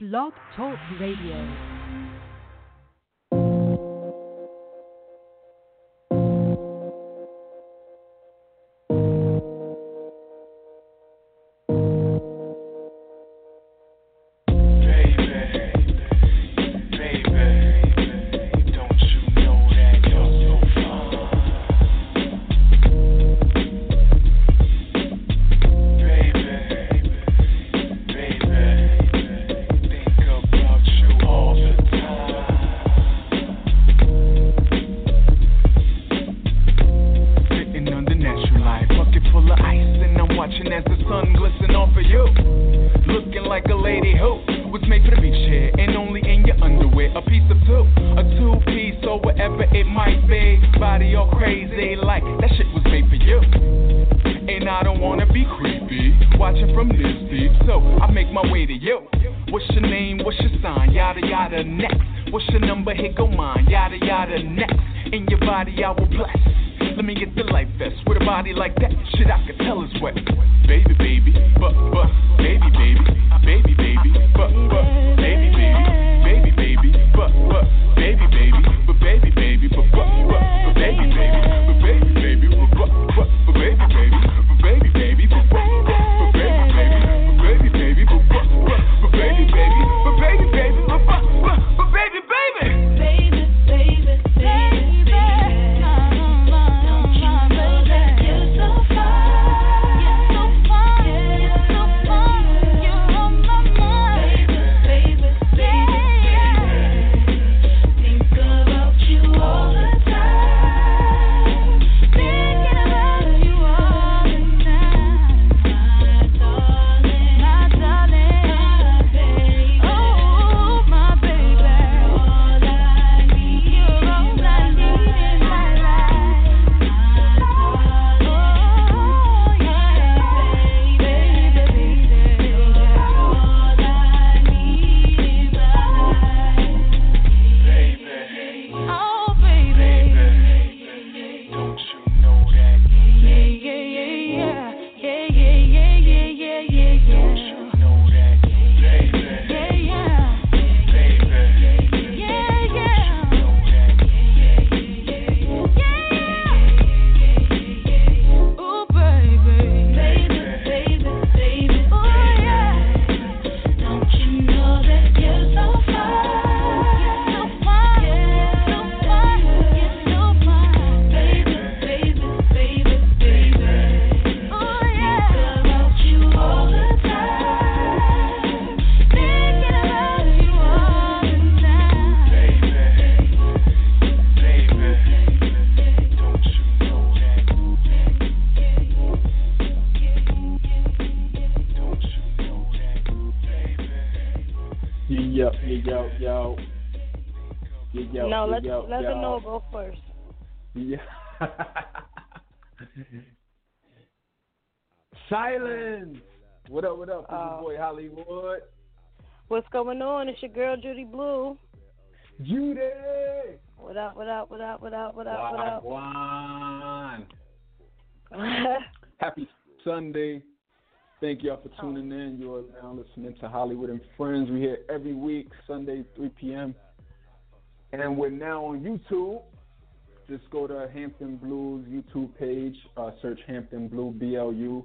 Blog Talk Radio. Yo, let yo, let yo. the no go first. Yeah. Silence. What up? What up? This Oh. your boy Holliewood. What's going on? It's your girl Judy Blue. Judy. What up? What up? What up? What up? What up? What up? Wagwan. Happy Sunday. Thank y'all for tuning oh. in. You are now listening to Holliewood and Friends. We here every week, Sunday, 3 p.m. And we're now on YouTube. Just go to Hampton Blu's YouTube page. Uh, search Hampton Blue BLU.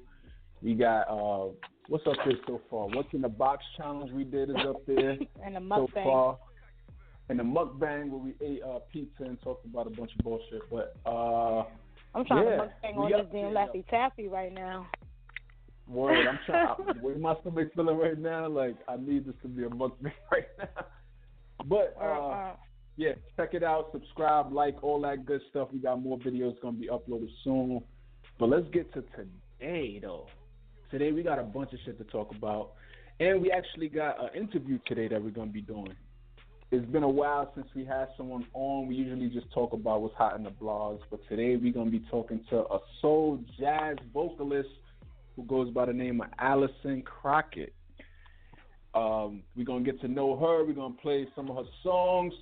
We got uh, what's up there so far? What's in the box challenge we did is up there and the so mukbang. far. And the mukbang where we ate uh, pizza and talked about a bunch of bullshit. But uh, I'm trying yeah, to mukbang on this damn. Laffy Taffy right now. Word, I'm trying. I- Where my stomach feeling right now? Like I need this to be a mukbang right now. But uh, uh, yeah, check it out, subscribe, like all that good stuff. We got more videos gonna be uploaded soon. But let's get to today though. Today we got a bunch of shit to talk about, and we actually got an interview today that we're gonna be doing. It's been a while since we had someone on. We usually just talk about what's hot in the blogs, but today we're gonna be talking to a soul jazz vocalist who goes by the name of Alison Crockett. Um, we're gonna get to know her. We're gonna play some of her songs,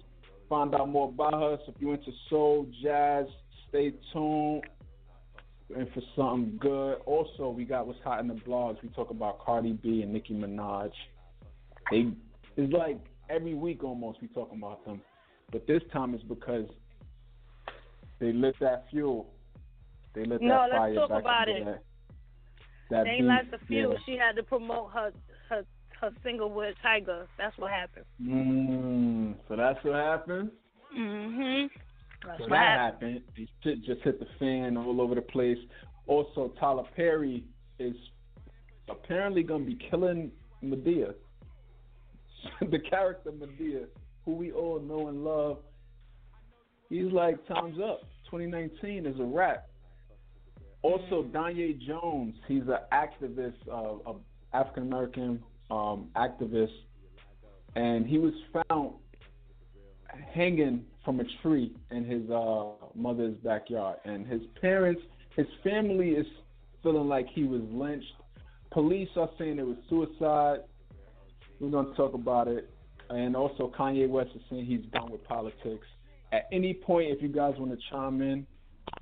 find out more about her. So if you're into soul, jazz, stay tuned. And for something good. Also, we got what's hot in the blogs. We talk about Cardi B and Nicki Minaj. They It's like every week almost we talking about them, but this time it's because they lit that fuel. They lit No, that fire No, let's talk about it. That, that They beef. like the fuel. Yeah. She had to promote her her her single with Tyga. That's what happened. Mm, so that's what happened. Mhm. That's So what that happened. These shit just hit the fan all over the place. Also, Tyler Perry is apparently gonna be killing Madea. the character Madea, who we all know and love. He's like, time's up. 2019 is a wrap. Also, Danye Jones, he's an activist, uh, a African American um, activist, and he was found hanging from a tree in his uh, mother's backyard. And his parents, his family is feeling like he was lynched. Police are saying it was suicide. We're to talk about it. And also, Kanye West is saying he's done with politics. At any point, if you guys want to chime in,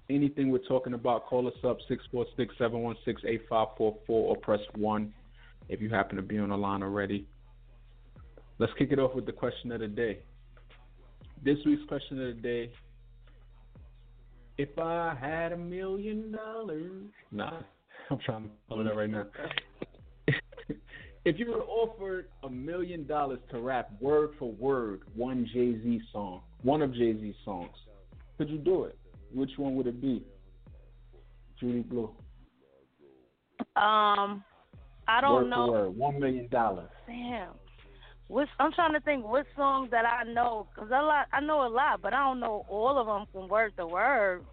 anything we're talking about, call us up 646 716 8544 or press 1 if you happen to be on the line already. Let's kick it off with the question of the day. This week's question of the day If I had a million dollars. Nah, I'm trying to pull it up right now. if you were offered a million dollars to rap word for word one Jay Z song, one of Jay Z's songs, could you do it? Which one would it be? Judy Blue. Um, I don't word know. for word, one million dollars. Damn. Which I'm trying to think what songs that I know because a lot I know a lot, but I don't know all of them from word to word.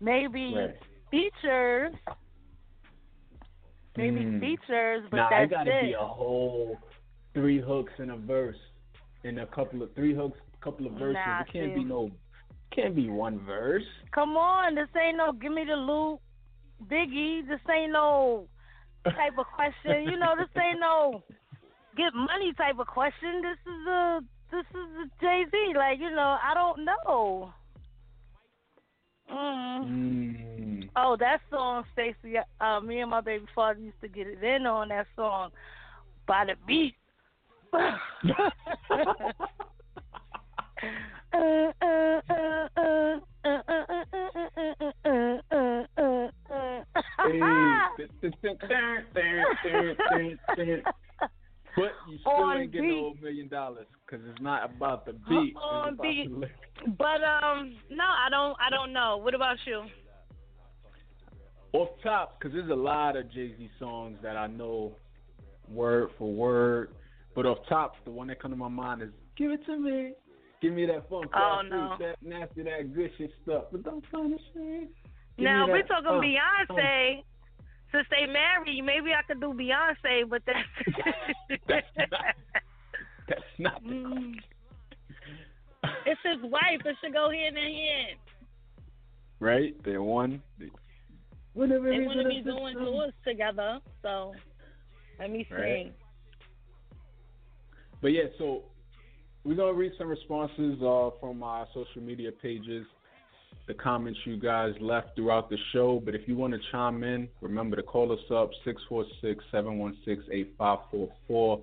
Maybe Right. features, maybe Mm. features, but nah, that's it gotta it. be a whole three hooks in a verse, in a couple of three hooks, couple of verses. Nah, it can't see. be no, can't be one verse. Come on, this ain't no give me the loot, Biggie. This ain't no type of question. You know, this ain't no get money type of question. This is a this is a Jay Z. Like you know, I don't know. Mm. Mm. Oh, that song, Stacey. Uh, me and my baby father used to get it in on that song by the beat. But you still On ain't getting no million dollars because it's not about the beat. On beat. But um, no, I don't. I don't know. What about you? Off top, because there's a lot of Jay Z songs that I know word for word. But off top, the one that comes to my mind is "Give It to Me." Give me that funk, Oh, no. that nasty, that good shit stuff. But don't punish me. Give now we're talking uh, Beyonce. Since they married, maybe I could do Beyonce, but that's That's not- That's not. Mm. it's his wife. It should go hand in hand. right? They're one. They, whenever They want to be doing tours together, so let me see. Right. But yeah, so we're gonna read some responses uh, from our social media pages, the comments you guys left throughout the show. But if you want to chime in, remember to call us up 646-716-8544.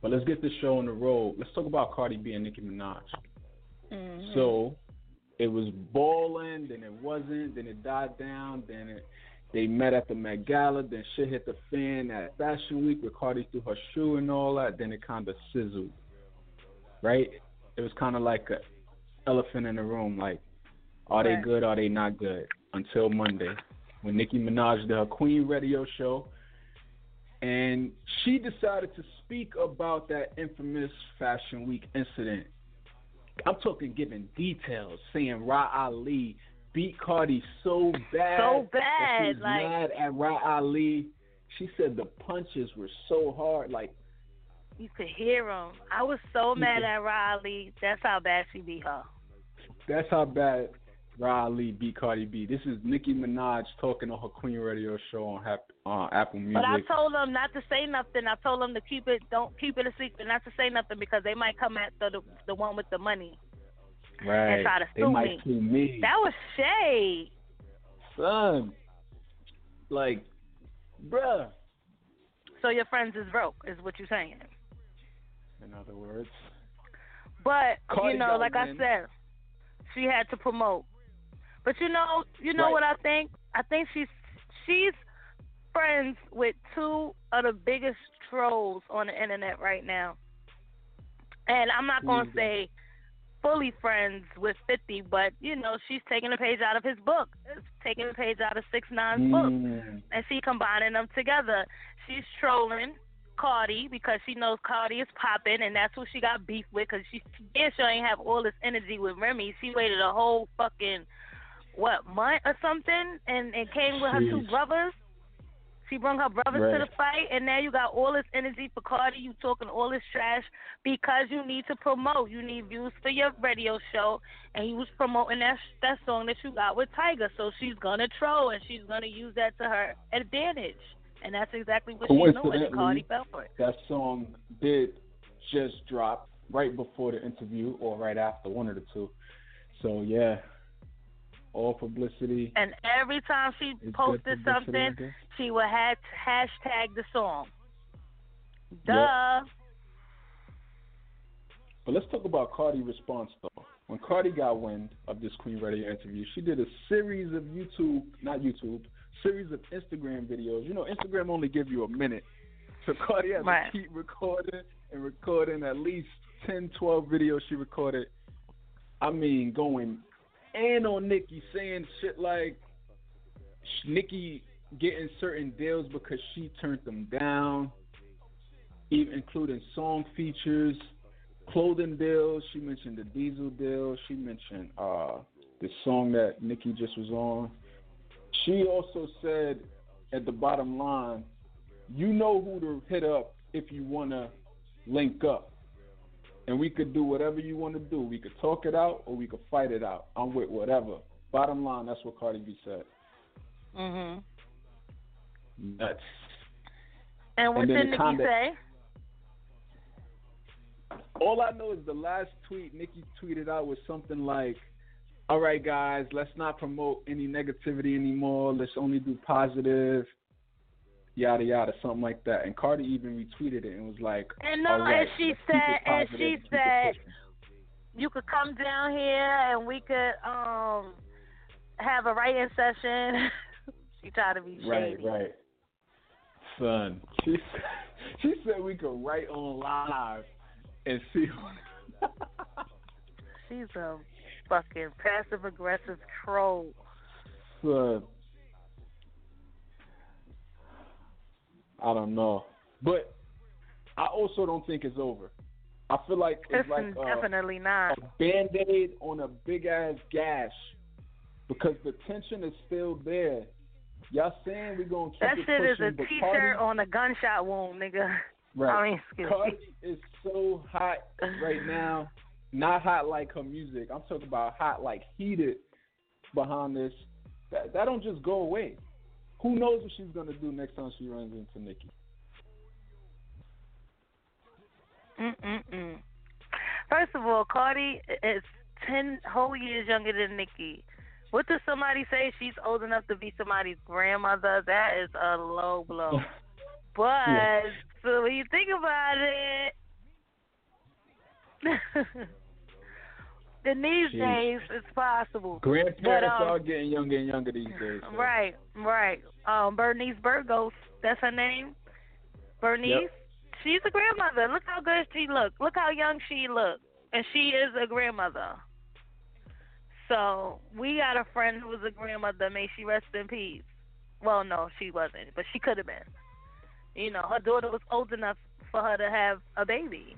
But let's get this show on the road. Let's talk about Cardi B and Nicki Minaj. Mhm. So it was balling, then it wasn't, then it died down, then it, they met at the Met Gala, then shit hit the fan at Fashion Week where Cardi threw her shoe and all that, then it kind of sizzled, right? It was kind of like an elephant in the room, like, are they Right. good, are they not good? Until Monday, when Nicki Minaj did her Queen Radio show, and she decided to speak about that infamous Fashion Week incident. I'm talking giving details, saying Rah Ali beat Cardi so bad. So bad, she's like- mad at Rah Ali. She said the punches were so hard, like You could hear them. I was so mad at Riley. That's how bad she beat her. that's how bad Ali beat Cardi B. This is Nicki Minaj talking on her Queen Radio show on uh, Apple Music. But I told them not to say nothing. I told them to keep it, don't keep it a secret, not to say nothing because they might come at the the, the one with the money. right. And try to they sue might me. sue me. That was shade. Son, like, bruh. So your friends is broke, is what you're saying. In other words. But Cardi you know, like I said, she had to promote. But you know, you know Right. what I think? I think she's she's friends with two of the biggest trolls on the internet right now. And I'm not gonna that? say fully friends with 50, but you know, she's taking a page out of his book. It's taking a page out of Six Nine's book Mm. and she combining them together. She's trolling Cardi because she knows Cardi is popping, and that's who she got beef with. Because she damn sure ain't have all this energy with Remy. She waited a whole fucking what month or something, and and came with her two brothers. She brought her brothers to the fight, and now you got all this energy for Cardi. You talking all this trash because you need to promote. You need views for your radio show, and he was promoting that that song that you got with Tyga. So she's gonna troll, and she's gonna use that to her advantage, and that's exactly what she's doing. Cardi fell for. That song did just drop right before the interview or right after, one of the two. So yeah, all publicity. And every time she posted something, she would hashtag the song. Yep. Duh. But let's talk about Cardi's response though. When Cardi got wind of this Queen Radio interview, she did a series of YouTube, not YouTube, series of Instagram videos. You know, Instagram only give you a minute. So Cardi had Right. to keep recording and recording at least 10, 12 videos she recorded. I mean, going in on Nicki, saying shit like Nicki getting certain deals because she turned them down, even including song features clothing deals. She mentioned the Diesel deal. She mentioned uh, the song that Nicki just was on. She also said at the bottom line, you know who to hit up if you want to link up. And we could do whatever you want to do. We could talk it out or we could fight it out. I'm with whatever. Bottom line, that's what Cardi B said. Mhm. Nuts. And what And did Nicki comment- say? All I know is the last tweet Nicki tweeted out was something like, "All right, guys, let's not promote any negativity anymore. Let's only do positive." Yada yada, something like that. And Cardi even retweeted it and was like, And no, "All right, and she let's keep it said, and she said, you could come down here and we could um have a writing session. she tried to be shady. Right, right. Son, she she said we could write on live and see. She's a fucking passive aggressive troll. Son, I don't know, but I also don't think it's over. I feel like it's It's like uh, a, definitely not. a band aid on a big ass gash because the tension is still there. Y'all saying we're gonna keep That it shit is pushing, a but t-shirt on a gunshot wound, nigga. Right. I mean, excuse Cardi me. is so hot right now. Not hot like her music. I'm talking about hot like heated behind this. That that don't just go away. Who knows what she's gonna do next time she runs into Nicki? Mm-mm-mm. First of all, Cardi is ten whole years younger than Nicki. What does somebody say? She's old enough to be somebody's grandmother. That is a low blow. But Yeah. so when you think about it, in these Jeez. days it's possible. Grandparents But, um, are getting younger and younger these days. so- Right, right. Um, Bernice Burgos, that's her name. Bernice. Yep. She's a grandmother. Look how good she look. Look how young she look, and she is a grandmother. So we got a friend who was a grandmother. May she rest in peace. Well, no, she wasn't, but she could have been. You know, her daughter was old enough for her to have a baby,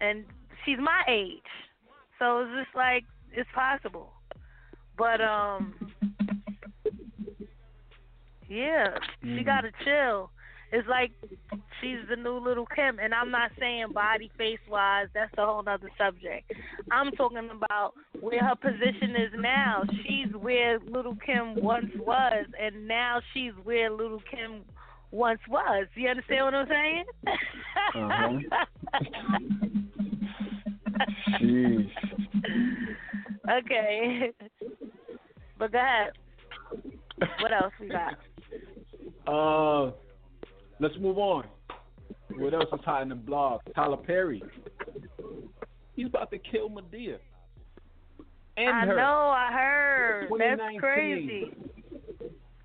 and she's my age. So it's just like it's possible. But um, yeah, she Mhm. gotta chill. It's like she's the new Lil' Kim, and I'm not saying body face wise. That's a whole other subject. I'm talking about where her position is now. She's where Lil' Kim once was, and now she's where Lil' Kim once was. You understand what I'm saying? Uh-huh. Jeez. okay. But go ahead. What else we got? Uh, let's move on. what else is hot in the blog? Tyler Perry. He's about to kill Madea. And I her. know, I heard. That's crazy.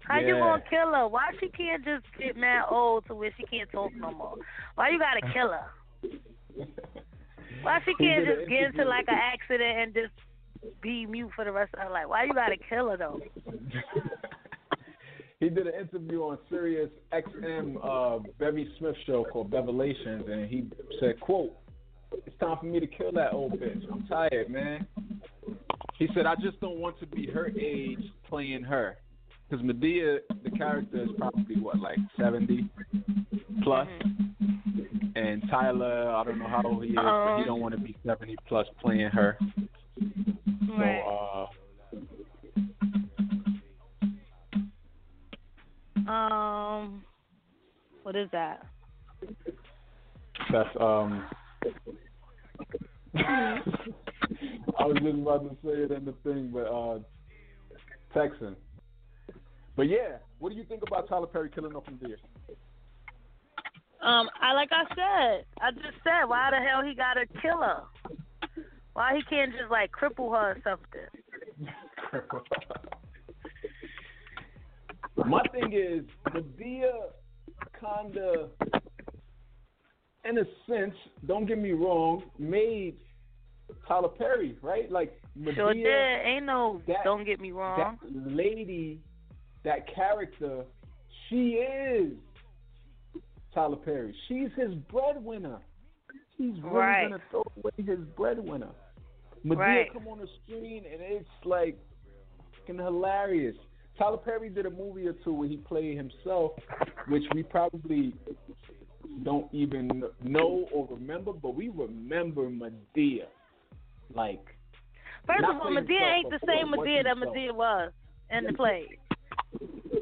How you Yeah. gonna kill her? Why she can't just get mad old to where she can't talk no more? Why you gotta kill her? Why she can't just get into like an accident and just be mute for the rest of her life? Why you gotta kill her though? he did an interview on Sirius XM uh, Bevy Smith show called Bevelations, and he said, "quote It's time for me to kill that old bitch. I'm tired, man." He said, "I just don't want to be her age playing her, because Madea, the character, is probably what like 70 plus, and Tyler, I don't know how old he is, but he don't want to be 70 plus playing her. Right. So, uh, Um, what is that? That's um. I was just about to say it in the thing, but uh, Texan. But yeah, what do you think about Tyler Perry killing off from deer? Um, I like I said, I just said, why the hell he gotta kill her? Why he can't just like cripple her or something? My thing is, Madea kinda, in a sense, don't get me wrong, made Tyler Perry right. Like Madea, Sure did. Ain't no. that- don't get me wrong. that lady, that character, she is Tyler Perry. She's his breadwinner. He's really Right. gonna throw away his breadwinner. Madea Right. come on the screen and it's like fucking hilarious. Tyler Perry did a movie or two where he played himself, which we probably don't even know or remember, but we remember Madea. Like First of all, Madea ain't the same Madea that. Madea was in the play.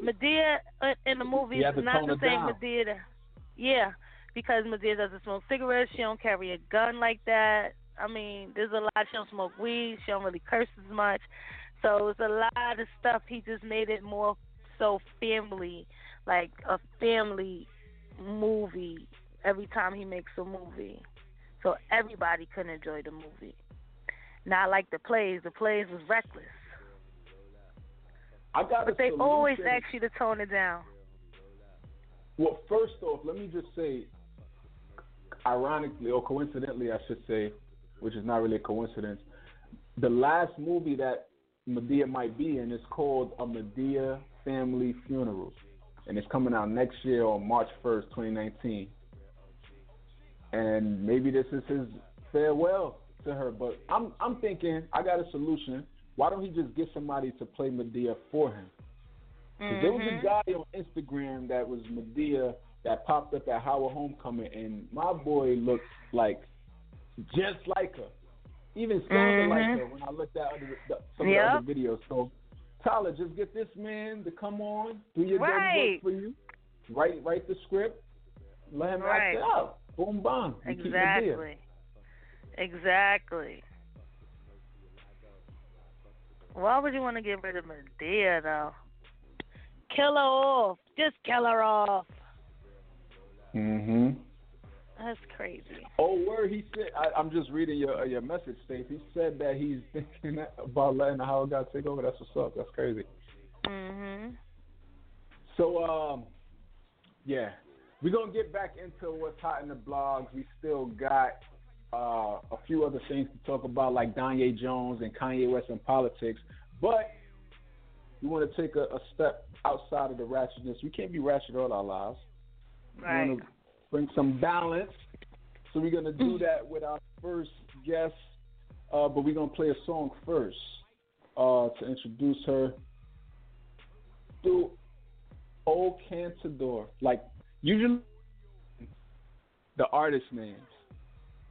Madea uh, in the movie is not the same. Madea. Yeah, because Madea doesn't smoke cigarettes. She don't carry a gun like that. I mean, there's a lot. She don't smoke weed. She don't really curse as much. So it's a lot of stuff. He just made it more so family, like a family movie. Every time he makes a movie, so everybody can enjoy the movie. Not like the plays. The plays was reckless. I got But they always ask you to tone it down. Well, first off, let me just say, ironically or coincidentally, I should say, which is not really a coincidence, the last movie that Madea might be in is called A Madea Family Funeral, and it's coming out next year on March 1st, 2019. And maybe this is his farewell to her, but I'm I'm thinking I got a solution. Why don't he just get somebody to play Madea for him? 'Cause There was a guy on Instagram that was Madea that popped up at Howard Homecoming, and my boy looked like just like her, even sounded like Mhm. her when I looked at other, the, some Yep. of the other videos. So, Tyler, just get this man to come on, do your Right. work for you, write write the script, let him Right. act it out. Boom, bang. Exactly. Exactly. Why would you want to get rid of Madea though? Kill her off. Just kill her off. Mm-hmm. That's crazy. Oh, where He said, I, "I'm just reading your uh, your message, Stacey. He said that he's thinking about letting the Howard guy take over. That's what's up. That's crazy." Mhm. So, um, yeah, we're gonna get back into what's hot in the blogs. We still got uh, a few other things to talk about, like Kanye Jones and Kanye West and politics. But we want to take a, a step outside of the ratchetness. We can't be ratchet all our lives. We Right. want to bring some balance. So we're gonna do that with our first guest. Uh, but we're gonna play a song first uh, to introduce her. Do O Cantador. Like usually the artist names.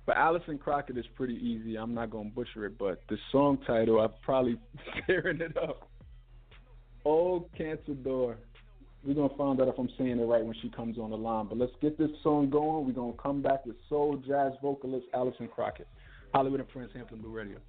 But Alison Crockett is pretty easy. I'm not gonna butcher it, but the song title I'm probably tearing it up. Oh, Old door We're gonna find out if I'm saying it right when she comes on the line. But let's get this song going. We're gonna come back with soul jazz vocalist Alison Crockett. Holliewood and Friends Hampton Blu Radio.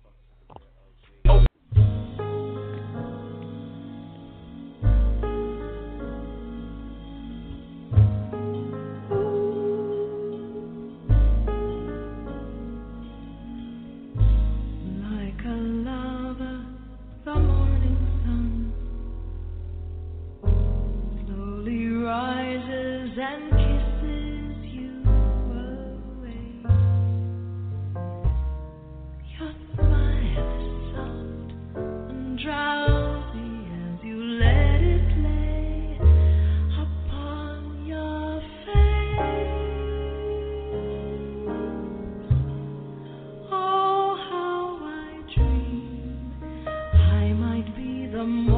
more.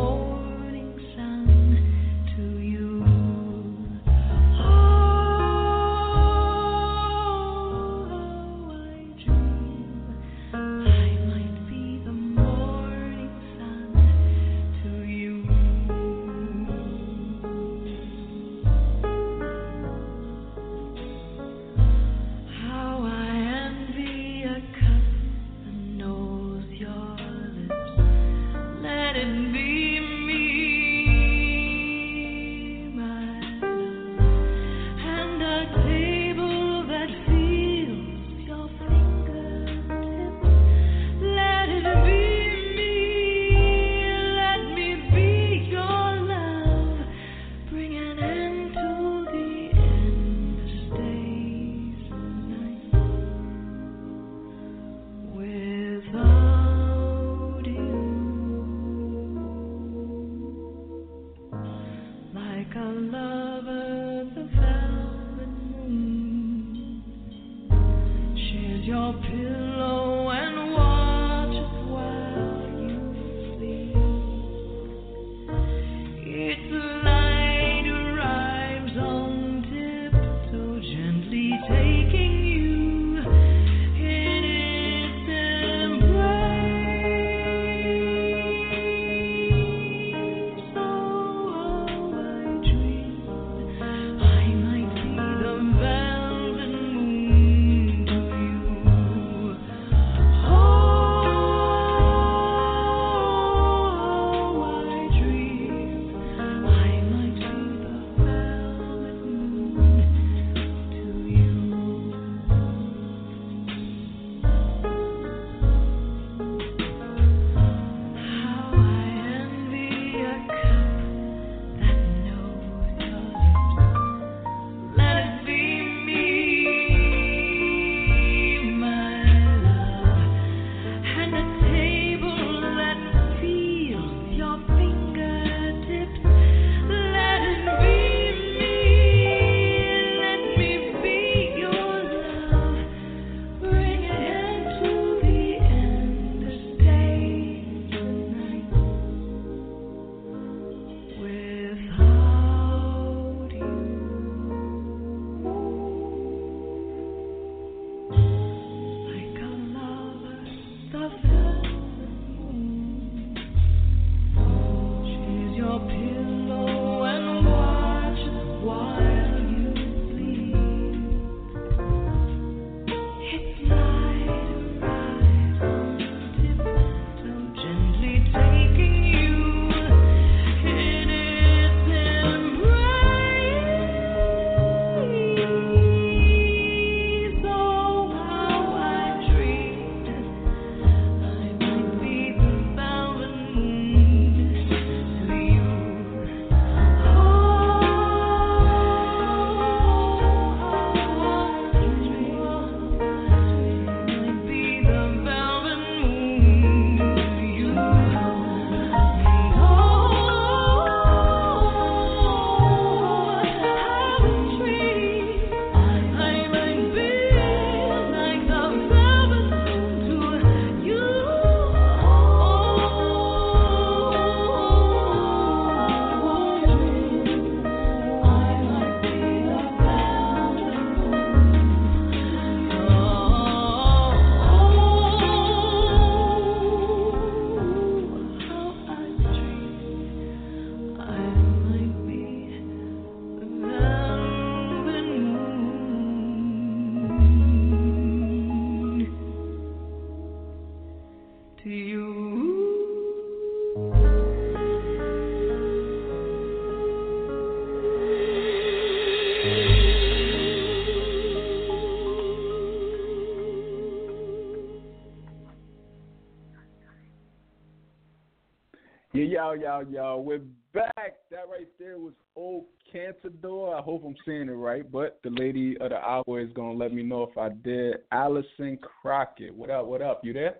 Yeah, y'all, y'all, y'all. We're back. That right there was O Cantador. I hope I'm saying it right, but the lady of the hour is gonna let me know if I did. Alison Crockett. What up? What up? You there?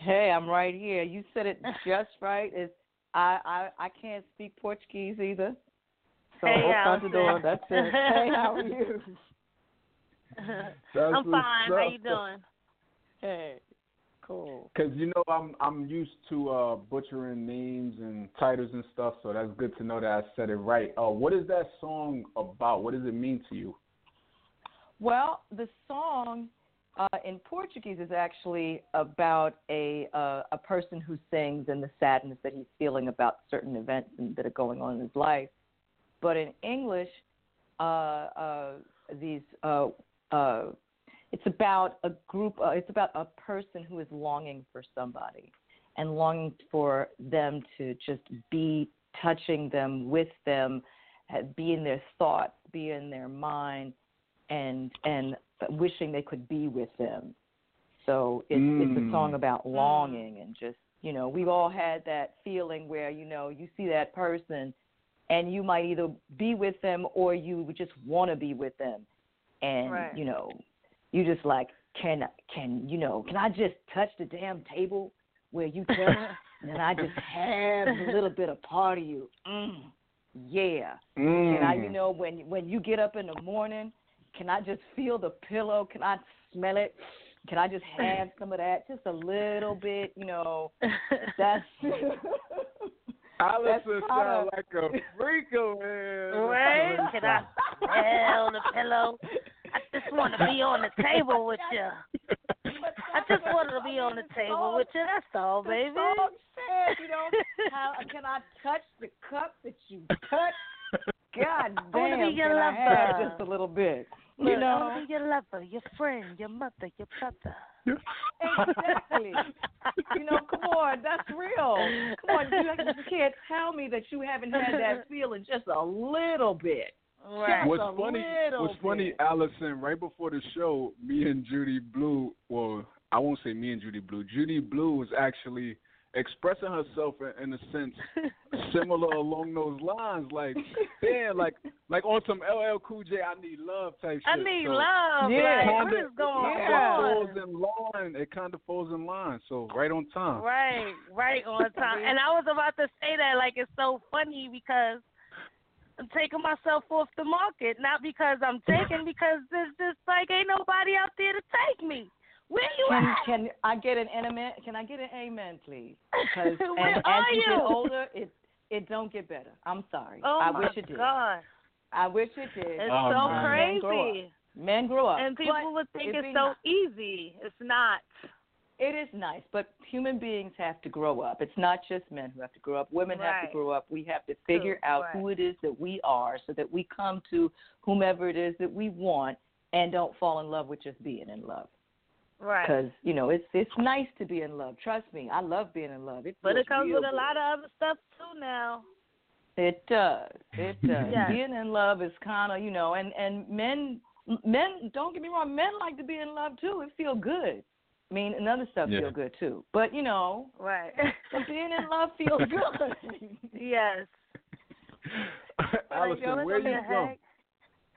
Hey, I'm right here. You said it just right. It's I I I can't speak Portuguese either. So Hey, O Cantador, that's it. Hey, how are you? I'm what's fine. How you doing? Hey, cool. Cause you know I'm I'm used to uh butchering names and titles and stuff, so that's good to know that I said it right. Uh, what is that song about? What does it mean to you? Well, the song uh, in Portuguese is actually about a uh, a person who sings and the sadness that he's feeling about certain events and, that are going on in his life. But in English, uh, uh, these uh, uh, it's about a group. Uh, it's about a person who is longing for somebody and longing for them to just be touching them, with them, uh, be in their thoughts, be in their mind, and and wishing they could be with them. So it's it's a Mm. song about longing and just you know we've all had that feeling where you know you see that person and you might either be with them or you just want to be with them and Right. you know you just like can can you know can I just touch the damn table where you touch and I just have a little bit of part of you. Mm, yeah. Mm. Can I, you know, when when you get up in the morning, can I just feel the pillow? Can I smell it? Can I just have some of that, just a little bit? You know, that's Alison that's sound like a freak over here. Right? Can I smell the pillow? I just want to be on the table with you. I just wanted to be on the table with you. That's all, the baby. song said, you know, how can I touch the cup that you touch? God I wanna damn, be your can I lover. just a little bit? Look, You I know, want to be your lover, your friend, your mother, your brother. exactly. you know, come on, that's real. Come on, you, you can't tell me that you haven't had that feeling just a little bit. Right. What's funny? What's funny. Alison? Right before the show, me and Judy Blue. Well, I won't say me and Judy Blue. Judy Blue was actually expressing herself in, in a sense similar along those lines. Like, damn, like like on some LL Cool J, I need love type shit. I need so love. Yeah. Like, what kinda- going It falls in line. It kind of falls in line. So right on time. Right, right on time. And I was about to say that, like, it's so funny because taking myself off the market, not because I'm taking, because there's just like ain't nobody out there to take me. Where you Can at? can I get an amen? Can I get an amen, please? Because are as you, you? get older, it it don't get better. I'm sorry. oh I my wish it did. God, I wish it did. it's Oh, so man. Men grow crazy. Men grow up, And people But would think it'd it's so nice. easy. It's not. It is nice, but human beings have to grow up. It's not just men who have to grow up. Women have to grow up. We have to figure True, out right. who it is that we are so that we come to whomever it is that we want and don't fall in love with just being in love. Right. Because, you know, it's it's nice to be in love. Trust me. I love being in love. It But it comes real with a lot of other stuff too now. It does. It does. Yes. Being in love is kind of, you know, and and men men don't get me wrong, men like to be in love too. It feel good. I mean, and other stuff Yeah. feel good too. But you know, Right. being in love feels good. yes. Alison, it's where gonna you from?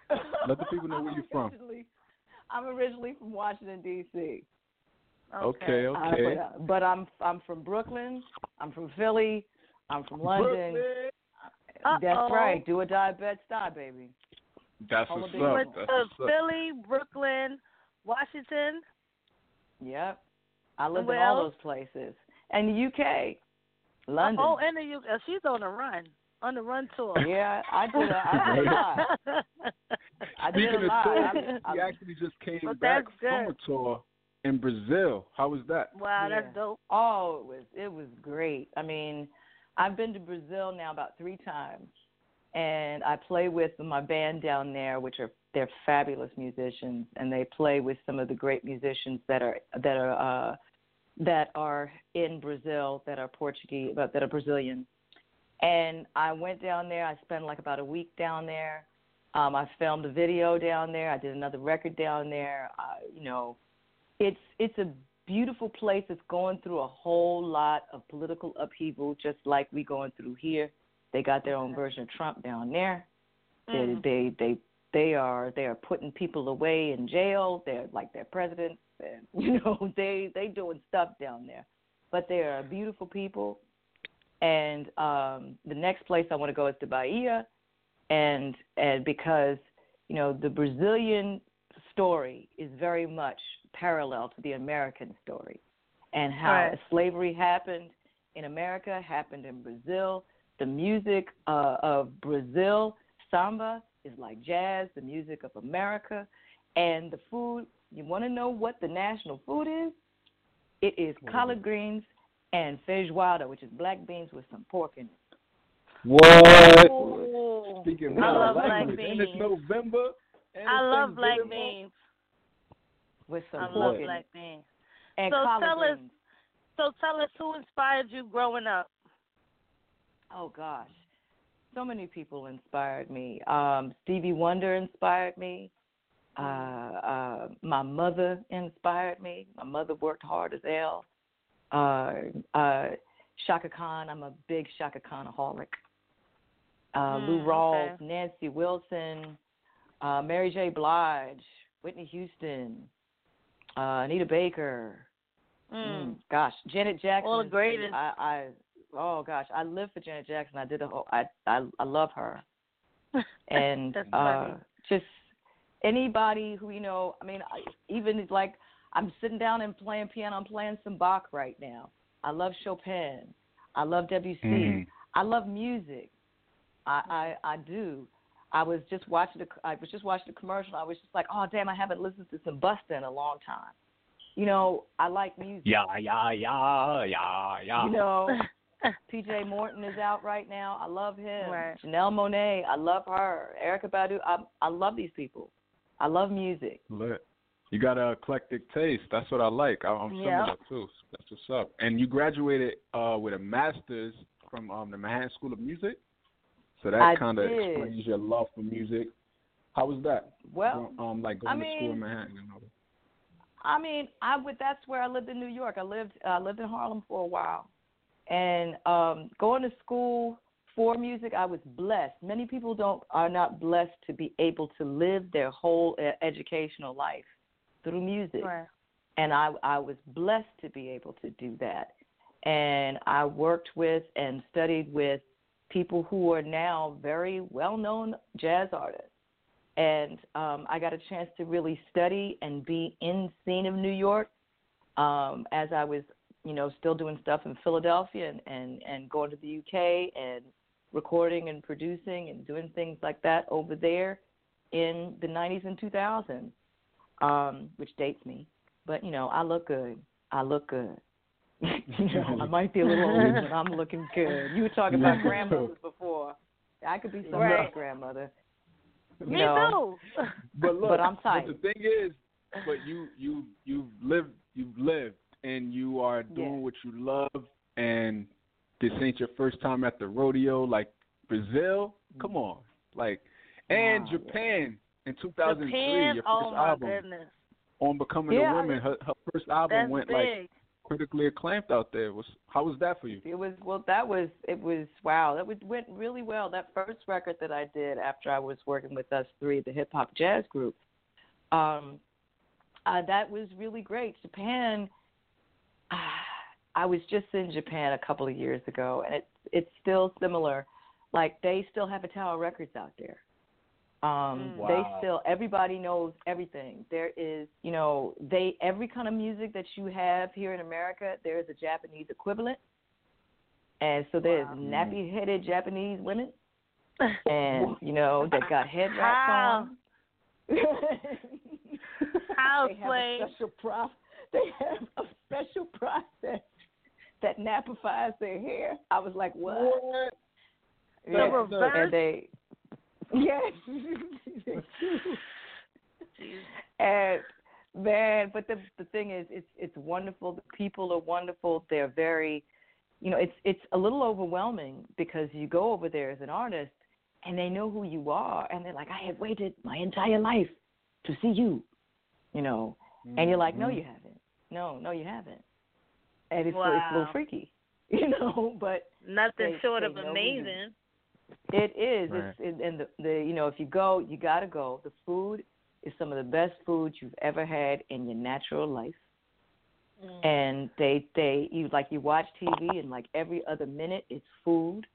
Let the people know where you're from. originally- I'm originally from Washington D.C. Okay, Uh, okay. but, uh, but I'm I'm from Brooklyn. I'm from Philly. I'm from London. Brooklyn. That's Uh-oh. right. Do a die, bet, die, baby. That's All what's of the up. With That's uh, what's up. Philly, Brooklyn, Washington. Yep. I lived in all those places. And the UK, London. Oh, and the U- uh, she's on the run, on the run tour. yeah, I did. A, I did a lot. I did Speaking a lot. of tours, I, we I, actually just came But back that's from a tour in Brazil. How was that? wow, Yeah. that's dope. oh, it was it was great. I mean, I've been to Brazil now about three times, and I play with my band down there, which are they're fabulous musicians, and they play with some of the great musicians that are that are uh, that are in Brazil that are Portuguese, but that are Brazilian. And I went down there. I spent like about a week down there. Um, I filmed a video down there. I did another record down there. Uh, you know, it's it's a beautiful place. It's going through a whole lot of political upheaval, just like we going through here. They got their own version of Trump down there. Mm. They they they they are they are putting people away in jail. They're like their president. And, you know they they doing stuff down there, but they are beautiful people. And um, the next place I want to go is to Bahia, and and because you know the Brazilian story is very much parallel to the American story, and how Right. slavery happened in America happened in Brazil. The music uh, of Brazil, samba, is like jazz. The music of America, and the food. You want to know what the national food is? It is What is collard greens and feijoada, which is black beans with some pork in it. What? Ooh. Speaking I of love language, black and it's. November. And I it's love black beans. With some I pork love in black it. beans. And So collard tell us- greens. So tell us who inspired you growing up. Oh gosh, so many people inspired me. Um, Stevie Wonder inspired me. Uh, uh, my mother inspired me. My mother worked hard as hell. Uh, uh, Chaka Khan, I'm a big Chaka Khanaholic. Uh, Lou Mm, Rawls, okay. Nancy Wilson, uh, Mary J. Blige, Whitney Houston, uh, Anita Baker. Mm. Mm, gosh, Janet Jackson. All the greatest. I, I oh gosh, I live for Janet Jackson. I did a whole. I I I love her, and uh, just anybody who you know. I mean, I, even like I'm sitting down and playing piano. I'm playing some Bach right now. I love Chopin. I love Debussy. Mhm. I love music. I, I I do. I was just watching the I was just watching the commercial. I was just like, oh damn, I haven't listened to some Busta in a long time. You know, I like music. Yeah, yeah, yeah, yeah, yeah. You know, PJ Morton is out right now. I love him. Right. Janelle Monáe, I love her. Erykah Badu, I I love these people. I love music. Lit. You got an eclectic taste. That's what I like. I, I'm Yeah. similar too. That's what's up. And you graduated uh, with a master's from um, the Manhattan School of Music. So that kind of explains your love for music. How was that? Well, um, like going I to school in Manhattan and all that. I mean, I would. That's where I lived in New York. I lived. I lived in Harlem for a while, and um, going to school for music, I was blessed. Many people don't are not blessed to be able to live their whole uh, educational life through music. Right. and I I was blessed to be able to do that. And I worked with and studied with people who are now very well known jazz artists. And um, I got a chance to really study and be in scene of New York um, as I was, you know, still doing stuff in Philadelphia and, and, and going to the UK and recording and producing and doing things like that over there in the 90s and 2000s, um, which dates me but you know, I look good. I look good. you know, I might be a little old, but I'm looking good. You were talking about grandmothers before. I could be somebody's Right. grandmother. You Me know, too. But look, But I'm tight. But the thing is, but you you you've lived you've lived and you are doing Yeah. what you love and this ain't your first time at the rodeo like Brazil. Come on, like and Wow, yeah. Japan in 2003, Japan. your first Oh album goodness. on Becoming Yeah, a Woman. Her, her first album went big. like critically acclaimed out there. Was how was that for you? it was well. That was it. Was wow. That was, went really well. That first record that I did after I was working with us three, the hip hop jazz group. Um, uh, that was really great. Japan. I was just in Japan a couple of years ago, and it's it's still similar. Like they still have a Tower Records out there. Um, Mm. They still everybody knows everything. There is, you know, they every kind of music that you have here in America, there is a Japanese equivalent. And so there's Wow. nappy headed Japanese women, and you know that got head wraps How? on. How, they have a special prof. They have a special process that nappifies their hair. I was like, what? What? Yeah. reverse? And they, yes, and Man, but the the thing is, it's it's wonderful. The people are wonderful. They're very, you know, it's it's a little overwhelming because you go over there as an artist and they know who you are, and they're like, I have waited my entire life to see you, you know, and you're like, no, Mhm. you haven't. No, no, you haven't. And it's it's a little freaky, you know, but Nothing They- short they of know who you- amazing. it is. Right. It's it, and the, the you know if you go, you got to go. The food is some of the best food you've ever had in your natural life. Mm. And they they you like you watch TV and like every other minute it's food.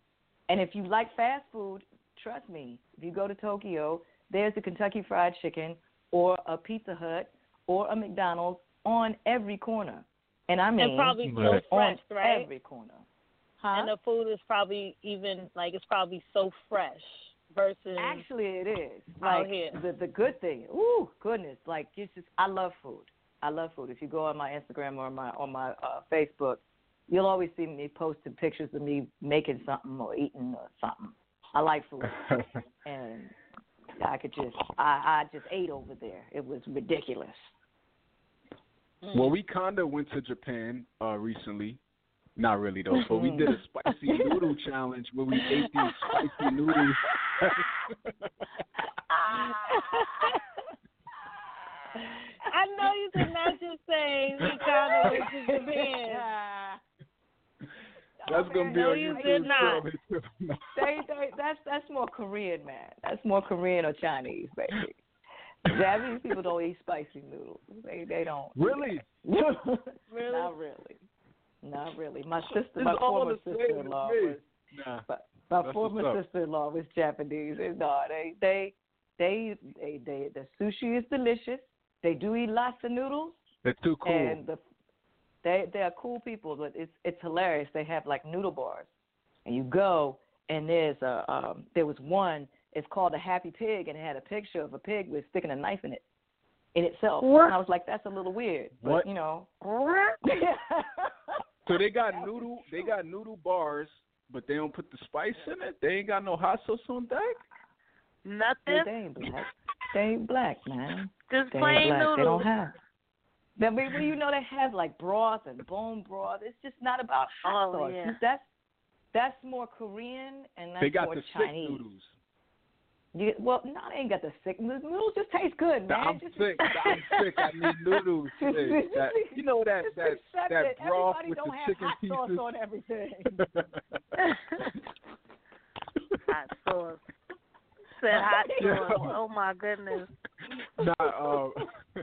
And if you like fast food, trust me, if you go to Tokyo, there's a Kentucky Fried Chicken or a Pizza Hut or a McDonald's on every corner. And I mean and probably so Right. on fresh, right? every corner. Huh? And the food is probably even like it's probably so fresh versus Actually, it is. Out Like here. the the good thing. Ooh, goodness! Like it's just I love food. I love food. If you go on my Instagram or my on my uh, Facebook, you'll always see me posting pictures of me making something or eating or something. I like food, and I could just I I just ate over there. It was ridiculous. Mm. well, we kinda went to Japan uh recently. Not really though, but we did a spicy noodle challenge where we ate these spicy noodles. I know you did not just say we kind of went to Japan. That's gonna be No, on you did not. they, they, that's that's more Korean, man. That's more Korean or Chinese, baby. Japanese people don't eat spicy noodles. They they don't. really? Really? Not really. Not really. My sister, It's my former sister-in-law was Nah. my That's former sister-in-law was Japanese. And no, they they they they they the sushi is delicious. They do eat lots of noodles, They're too cool. and the they they are cool people. But it's it's hilarious. They have like noodle bars, and you go and there's a um there was one. It's called a Happy Pig, and it had a picture of a pig with sticking a knife in it in itself. What? And I was like, that's a little weird, but What? you know. So they got noodle they got noodle bars, but they don't put the spice in it. They ain't got no hot sauce on deck. They, Nothing. they ain't black. They ain't black, man. Just They ain't plain black. They don't have. Then we, we- you know they have like broth and bone broth. It's just not about hot Oh, sauce. yeah. That's that's more Korean and that's they got more the Chinese. sick noodles. You, well, no, they ain't got the sick noodles. Noodles just taste good, man. I'm just, sick. I'm sick. I need noodles. Just- Hey, that, you know that just that that it. broth Everybody with don't the have chicken hot pieces. sauce on everything. hot sauce. Said hot sauce. Oh my goodness. nah, uh,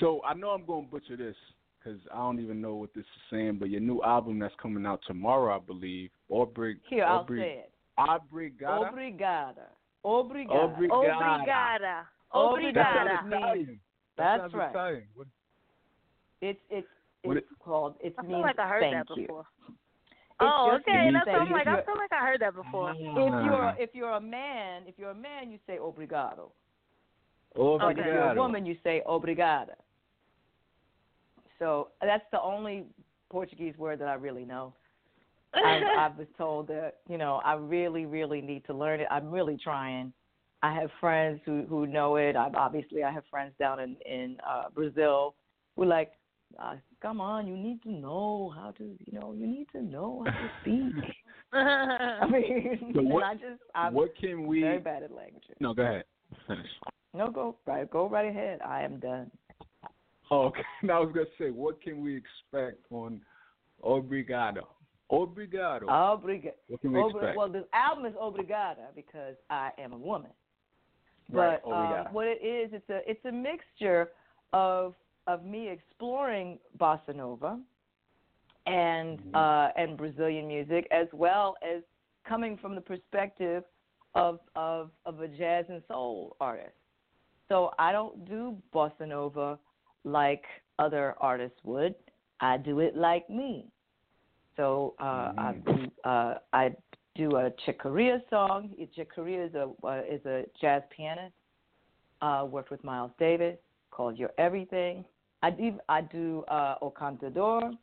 so I know I'm going to butcher this because I don't even know what this is saying. But your new album that's coming out tomorrow, I believe, Obrig, Here, I'll say it. Obrigada. Obrigada. Obrigada. Obrigada. Obrigada. Obrigada. sounds Italian. That That's right. Italian. What- It's it's What it's called. It I means like I heard thank that you. before. It Oh, okay. That's what I'm like. I feel like I heard that before. If you're if you're a man, if you're a man, you say obrigado. Oh, But if you're a woman, you say obrigada. So that's the only Portuguese word that I really know. I, I was told that you know I really, really need to learn it. I'm really trying. I have friends who who know it. I obviously I have friends down in in uh, Brazil who like, uh, come on, you need to know how to, you know, you need to know how to speak. I mean, So and what- I just I'm what can we? very bad at languages. No, go ahead. Finish. No, go right, go right ahead. I am done. Oh, okay. Now I was gonna say, what can we expect on Obrigado? Obrigado. Obrigado. what can we Obri- expect? well, the album is Obrigada because I am a woman. Right, But um, what it is, it's a it's a mixture of of me exploring bossa nova and Mhm. uh, and Brazilian music, as well as coming from the perspective of of of a jazz and soul artist. So I don't do bossa nova like other artists would. I do it like me. So uh, I Mhm. do uh, I do a Chick Corea song. Chick Corea is a uh, is a jazz pianist. Uh, worked with Miles Davis, called You're Everything. I do I do uh, O Cantador,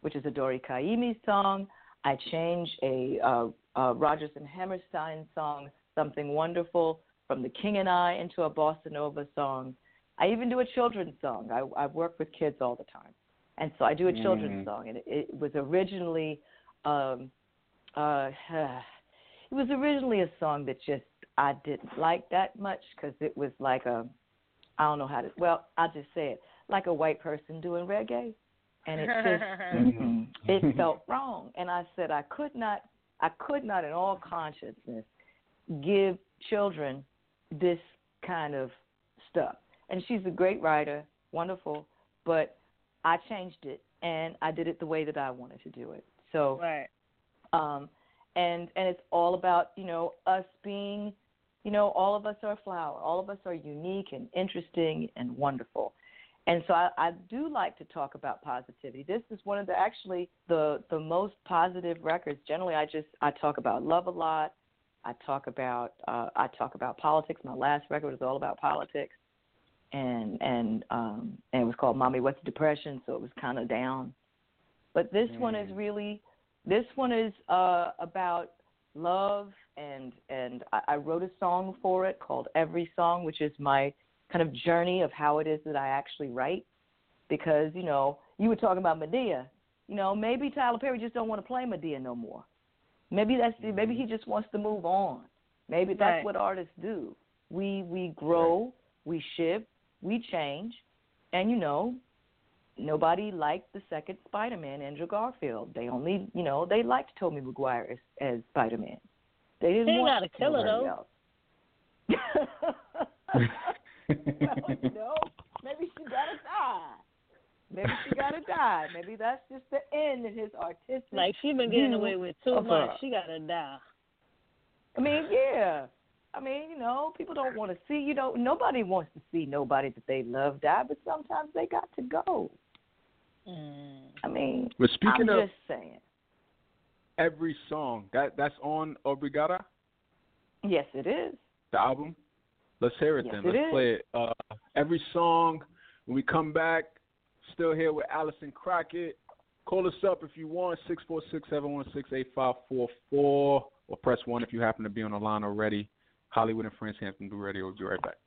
which is a Dori Caymmi song. I change a uh, uh, Rodgers and Hammerstein song, Something Wonderful, from The King and I into a bossa nova song. I even do a children's song. I I work with kids all the time, and so I do a children's Mm. song, and it, it was originally, um, uh, it was originally a song that just I didn't like that much because it was like a, I don't know how to. Well, I'll just say it like a white person doing reggae, and it just Mhm. it felt wrong and i said i could not i could not in all consciousness give children this kind of stuff and she's a great writer wonderful but i changed it and i did it the way that i wanted to do it. So right. um and and it's all about you know us being you know all of us are a flower. All of us are unique and interesting and wonderful. And so I, I do like to talk about positivity. This is one of the actually the the most positive records. Generally i just i talk about love a lot. I talk about uh i talk about politics. My last record was all about politics and and um and it was called mommy what's depression so it was kind of down but this one is Mm. really this one is uh, about love, and and I, I wrote a song for it called Every Song, which is my kind of journey of how it is that I actually write. Because you know, you were talking about Madea. You know, maybe Tyler Perry just don't want to play Madea no more. Maybe that's maybe he just wants to move on. Maybe that's Right. what artists do. We we grow, we shift, we change, and you know, nobody liked the second Spider-Man, Andrew Garfield. They only, you know, they liked Tobey Maguire as, as Spider-Man. They didn't He ain't want gotta kill her, though. else. well, you know, maybe she gotta die. Maybe she gotta die. Maybe that's just the end of his artistic. Like she been getting away with too much. her. She gotta die. I mean, yeah. I mean, you know, people don't want to see. You know, nobody wants to see nobody that they love die, but sometimes they got to go. Mm. I mean, But speaking I'm of just saying. every song, that that's on Obrigada, Yes, it is. the album. Let's hear it Yes, then. it Let's is. play it. Uh, every song. When we come back, still here with Alison Crockett. Call us up if you want, 646-716-8544, or press 1 if you happen to be on the line already. Holliewood and Friends Hampton Blu Radio. We'll be right back.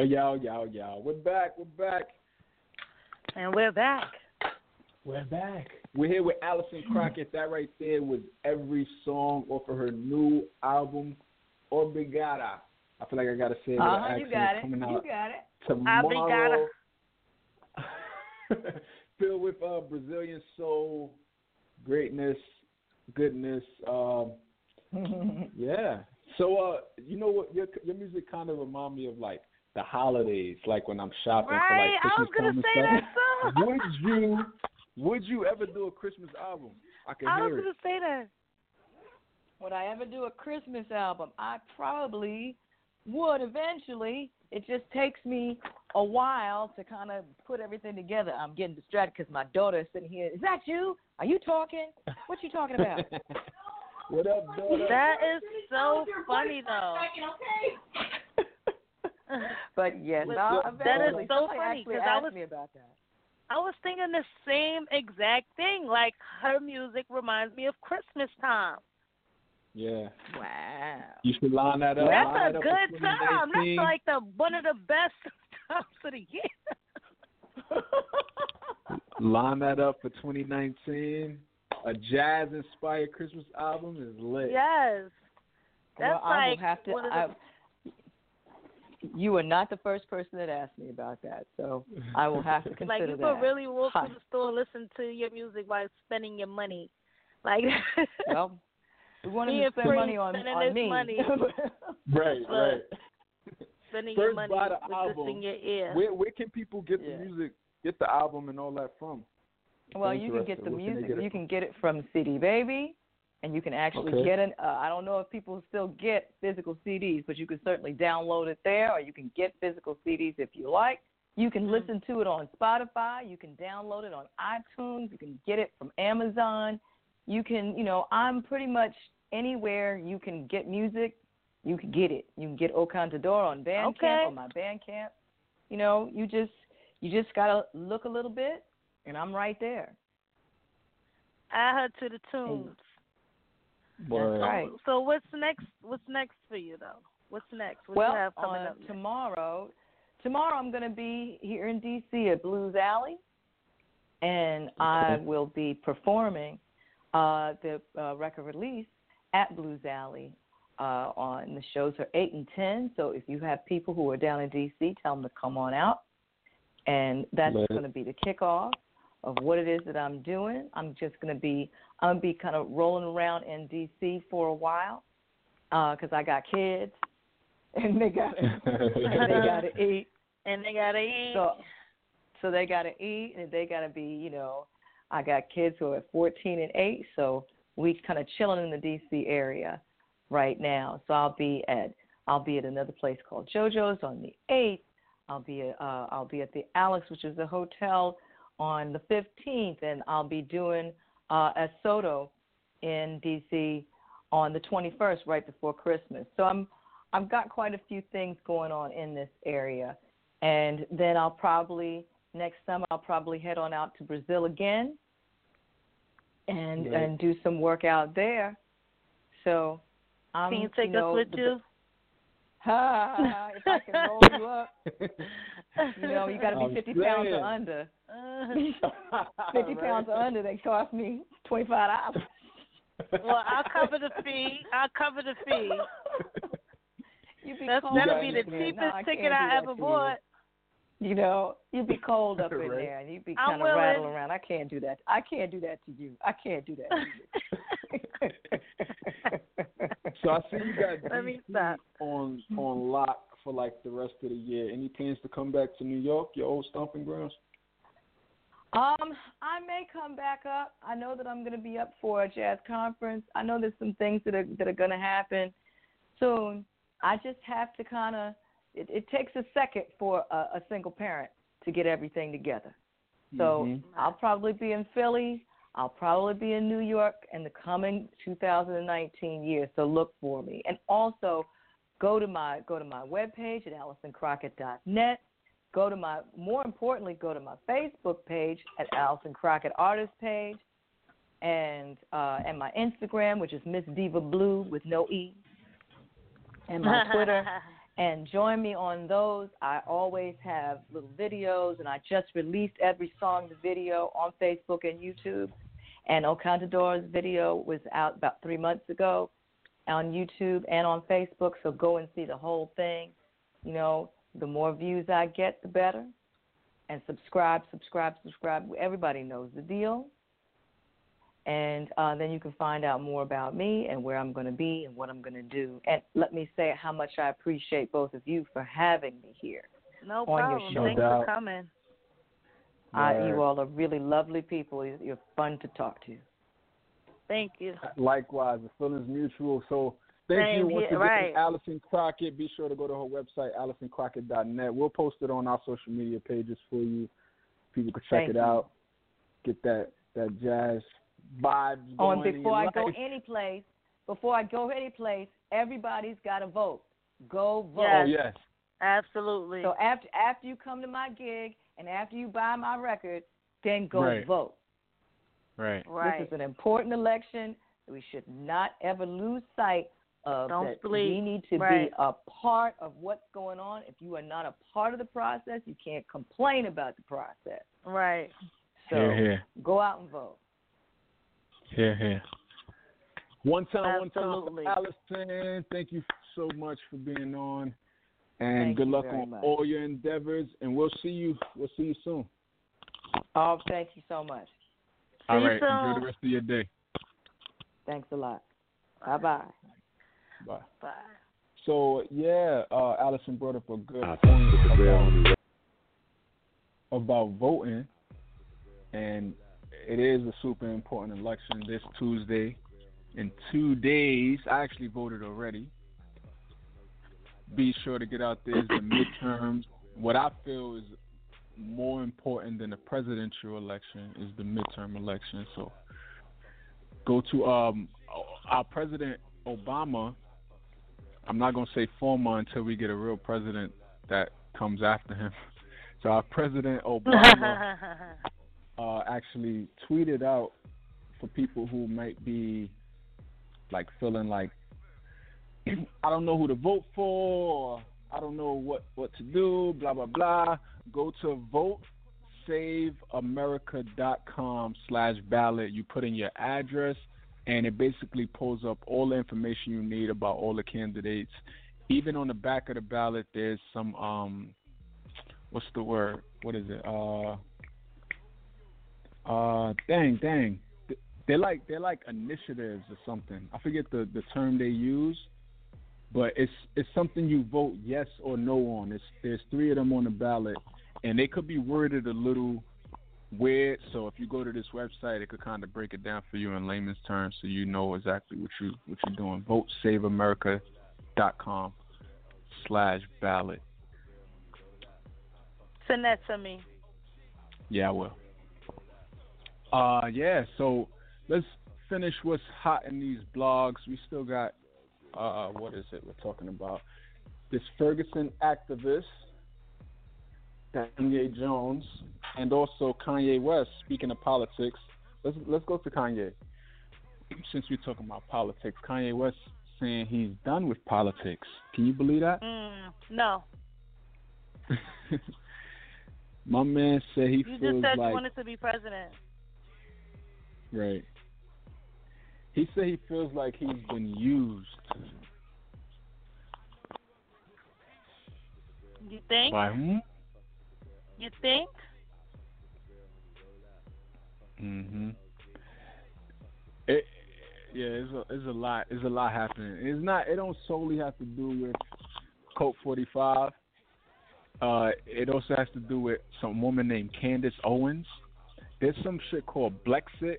Yo, yo, yo, yo. We're back. We're back. And we're back. We're back. We're here with Alison Crockett. That right there was every song off of her new album, Obrigada. I feel like I gotta say it with Uh an huh. accent You got it. coming You out got it. tomorrow. Filled with uh, Brazilian soul, greatness, goodness. Um, yeah. So, uh, you know what? Your your music kind of remind me of like the holidays, like when I'm shopping Right? for like I was Christmas gonna time say and that stuff. too. Would you would you ever do a Christmas album? I can I was hear it. gonna say that. Would I ever do a Christmas album? I probably would eventually. It just takes me a while to kind of put everything together. I'm getting distracted because my daughter is sitting here. Is that you? Are you talking? What you talking about? what up, daughter? That is so funny though. but yes, But I'll that is so Somebody funny, actually 'cause I was- me about that. I was thinking the same exact thing. Like her music reminds me of Christmas time. yeah. Wow. You should line that up. That's line a up good for time. 2019. That's like the one of the best times of the year. Line that up for 2019. A jazz inspired Christmas album is lit. yes. That's well, I will like have to. one of the- I, you are not the first person that asked me about that, so I will have to consider like you that. could really walk Hi. to the store, listen to your music while spending your money. Like Well, we wanted Me to spend Free money on, spending on this me. money. Right, Look, right. spending First your money buy the album. this in your ear. Where where can people get Yeah. the music, get the album and all that from? well, you can get the Where music. get you from? can get it from CD Baby, and you can actually Okay. get it. Uh, I don't know if people still get physical CDs, but you can certainly download it there, or you can get physical CDs if you like. You can Mhm. listen to it on Spotify. You can download it on iTunes. You can get it from Amazon. You can, you know, I'm pretty much anywhere you can get music. You can get it. You can get O Cantador on Bandcamp Okay. on my Bandcamp. You know, you just you just gotta look a little bit, and I'm right there. Add her to the tunes. Word. right. So, so what's next? What's next for you though? What's next? What well, do you have coming on up? next? tomorrow, tomorrow I'm going to be here in DC at Blues Alley, and I will be performing uh, the uh, record release at Blues Alley. Uh, on the shows are eight and ten, so if you have people who are down in DC, tell them to come on out, and that's going to be the kickoff of what it is that I'm doing. I'm just going to be I'm gonna be kind of rolling around in DC for a while because I got kids and they got to they got to eat. and they gotta eat. So so they got to eat and they got to be you know I got kids who are 14 and 8, so we kind of chilling in the DC area right now. So I'll be at I'll be at another place called JoJo's on the 8th. I'll be at, uh, I'll be at the Alex, which is a hotel, on the 15th, and I'll be doing uh, at Sotto in DC on the 21st, right before Christmas. So I'm I've got quite a few things going on in this area, and then I'll probably next summer I'll probably head on out to Brazil again, and Right. and do some work out there. So I'm Can you take know, us with the- you? Ha! if I can roll you up, you know, you got to be I'm 50 pounds or under. Uh, 50 pounds or under, they cost me $25. well, I'll cover the fee. I'll cover the fee. You'd be That's, cold that'll be the cheapest No, ticket I ever bought. You. you know, you'd be cold up in Right. there, and you'd be I'm kind of rattling around. I can't do that. I can't do that to you. I can't do that to you. so I see you got Let me DC stop. on on lock for like the rest of the year. Any plans to come back to New York, your old stomping grounds? Um, I may come back up. I know that I'm going to be up for a jazz conference. I know there's some things that are that are going to happen soon. I just have to kind of. It, it takes a second for a, a single parent to get everything together. So Mhm. I'll probably be in Philly. I'll probably be in New York in the coming 2019 year. So look for me. And also, go to my go to my webpage at AlisonCrockett.net. Go to my more importantly, go to my Facebook page at Alison Crockett Artist Page, and uh, and my Instagram, which is Miss Diva Blue with no e, and my Twitter and join me on those. I always have little videos, and I just released every song, the video on Facebook and YouTube. And O Cantador's video was out about three months ago on YouTube and on Facebook. So go and see the whole thing. You know, the more views I get, the better. And subscribe, subscribe, subscribe. Everybody knows the deal. And uh, then you can find out more about me and where I'm going to be and what I'm going to do. And let me say how much I appreciate both of you for having me here. No on problem. your show. Thanks No for doubt. coming. Uh, you all are really lovely people. You're you're fun to talk to. Thank you. Likewise, the feeling's mutual. So thank Same you once here, again, right. Alison Crockett. Be sure to go to her website, AlisonCrockett.net. We'll post it on our social media pages for you. People can check Thank it you. out. Get that that jazz vibes Oh, going and in before I your go life. any place, before I go any place, everybody's got to vote. Go vote. Oh yes. Absolutely. So after after you come to my gig and after you buy my record, then go Right. vote. Right. right. This is an important election. We should not ever lose sight of Don't that sleep. we need to Right. be a part of what's going on. If you are not a part of the process, you can't complain about the process. right. So Here, here. go out and vote. Here, here. One time, Absolutely. one time Alison. Thank you so much for being on. And Thank good luck on much. all your endeavors. And we'll see you. We'll see you soon. Oh, thank you so much. See all you right. Enjoy the rest of your day. Thanks a lot. Bye bye. Bye. Bye. So yeah, uh, Alison brought up a good I point about, about voting, and it is a super important election this Tuesday. In two days, I actually voted already. Be sure to get out there. It's the midterms. What I feel is more important than the presidential election is the midterm election. So go to um our president Obama. I'm not gonna say former until we get a real president that comes after him. So our president Obama uh, actually tweeted out for people who might be like feeling like I don't know who to vote for, or I don't know what what to do, blah blah blah. Go to votesaveamerica.com slash ballot. You put in your address, and it basically pulls up all the information you need about all the candidates. Even on the back of the ballot, there's some um, what's the word? What is it? Uh, uh, dang, dang. They're like they're like initiatives or something. I forget the the term they use, but it's it's something you vote yes or no on. It's there's three of them on the ballot, and they could be worded a little weird. So if you go to this website, it could kind of break it down for you in layman's terms, so you know exactly what you what you're doing. VoteSaveAmerica.com slash ballot. Send that to me. Yeah, I will. Uh, yeah. So let's finish what's hot in these blogs. We still got uh, what is it we're talking about? This Ferguson activist, Danye Jones, and also Kanye West. Speaking of politics, let's let's go to Kanye. Since we're talking about politics, Kanye West saying he's done with politics. Can you believe that? Mm, no. My man said he You just said like you wanted to be president. Right. He said he feels like he's been used You think? by whom? You think? Mhm. It, yeah, it's a it's a lot. It's a lot happening. It's not. It don't solely have to do with Coke 45. Uh, it also has to do with some woman named Candace Owens. There's some shit called Blexit,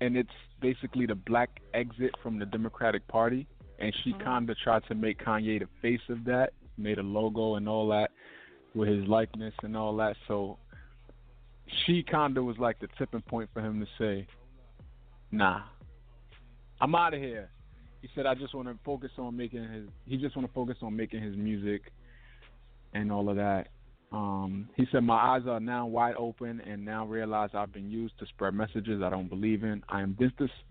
and it's basically the black exit from the Democratic Party. And she Mhm. kind of tried to make Kanye the face of that, made a logo and all that with his likeness and all that. So she kind of was like the tipping point for him to say, "Nah, I'm out of here." He said, "I just want to focus on making his. He just want to focus on making his music and all of that." Um, he said, "My eyes are now wide open and now realize I've been used to spread messages I don't believe in. I am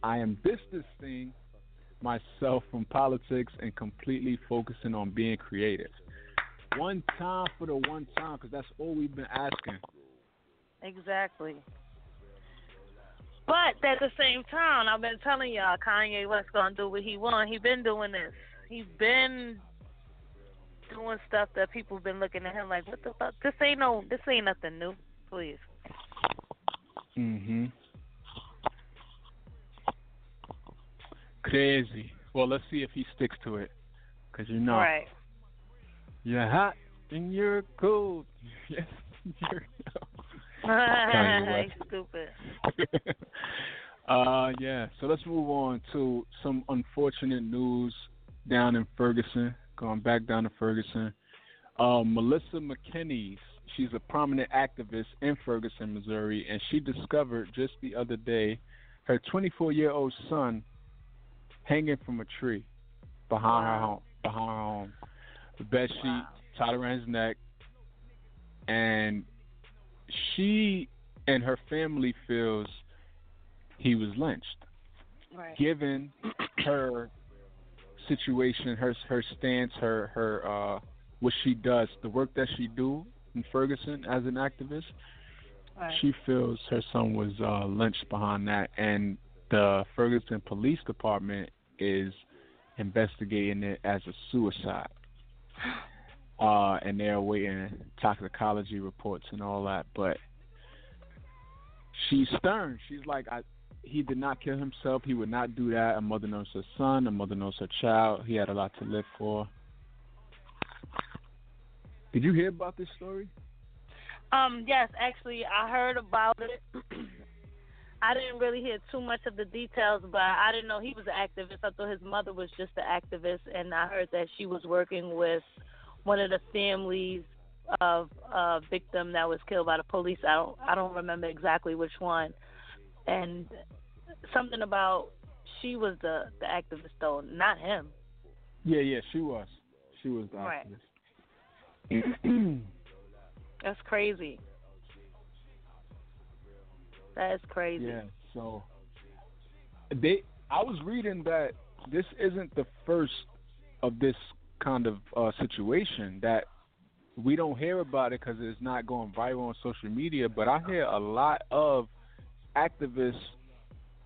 I am thing myself from politics and completely focusing on being creative. One time for the one time, because that's all we've been asking. Exactly. But at the same time, I've been telling y'all Kanye West gonna do what he want. He been doing this. He's been doing stuff that people been looking at him like, what the fuck? This ain't no, this ain't nothing new. Please. Mhm. Crazy. Well, let's see if he sticks to it, because you know Right. You're hot and you're cold. Yes, you're. He's stupid. uh, yeah. So let's move on to some unfortunate news down in Ferguson. Going back down to Ferguson. Uh, Melissa McKinnies, she's a prominent activist in Ferguson, Missouri, and she discovered just the other day her 24-year-old son hanging from a tree behind her home. Behind her home, the bed sheet tied around his neck, and she and her family feels he was lynched Right. given her situation, her her stance, her her uh what she does, the work that she do in Ferguson as an activist, Right. she feels her son was uh lynched behind that and the Ferguson Police Department is investigating it as a suicide. Uh and they're awaiting toxicology reports and all that, but she's stern. She's like I he did not kill himself. He would not do that. A mother knows her son. A mother knows her child. He had a lot to live for. Did you hear about this story? Um, yes, actually, I heard about it. I didn't really hear too much of the details, but I didn't know he was an activist. I thought his mother was just an activist, and I heard that she was working with one of the families of a victim that was killed by the police. I don't, I don't remember exactly which one, and something about she was the the activist though, not him. Yeah, yeah, she was. She was the Right. activist. That's crazy. That is crazy. yeah. So they, I was reading that this isn't the first of this kind of uh, situation that we don't hear about it because it's not going viral on social media. But I hear a lot of activists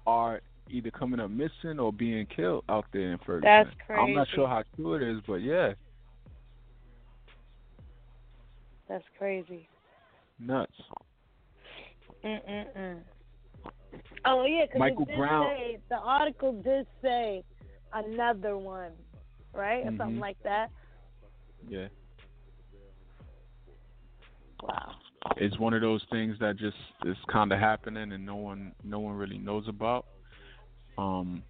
are either coming up missing or being killed out there in Ferguson. That's crazy. I'm not sure how true it is, but yeah, That's crazy. nuts. Mm-mm-mm. Oh yeah, 'cause Michael it did Brown- Say, the article did say another one, right, or something like that. Yeah, Wow. it's one of those things that just is kind of happening and no one, no one really knows about. Um,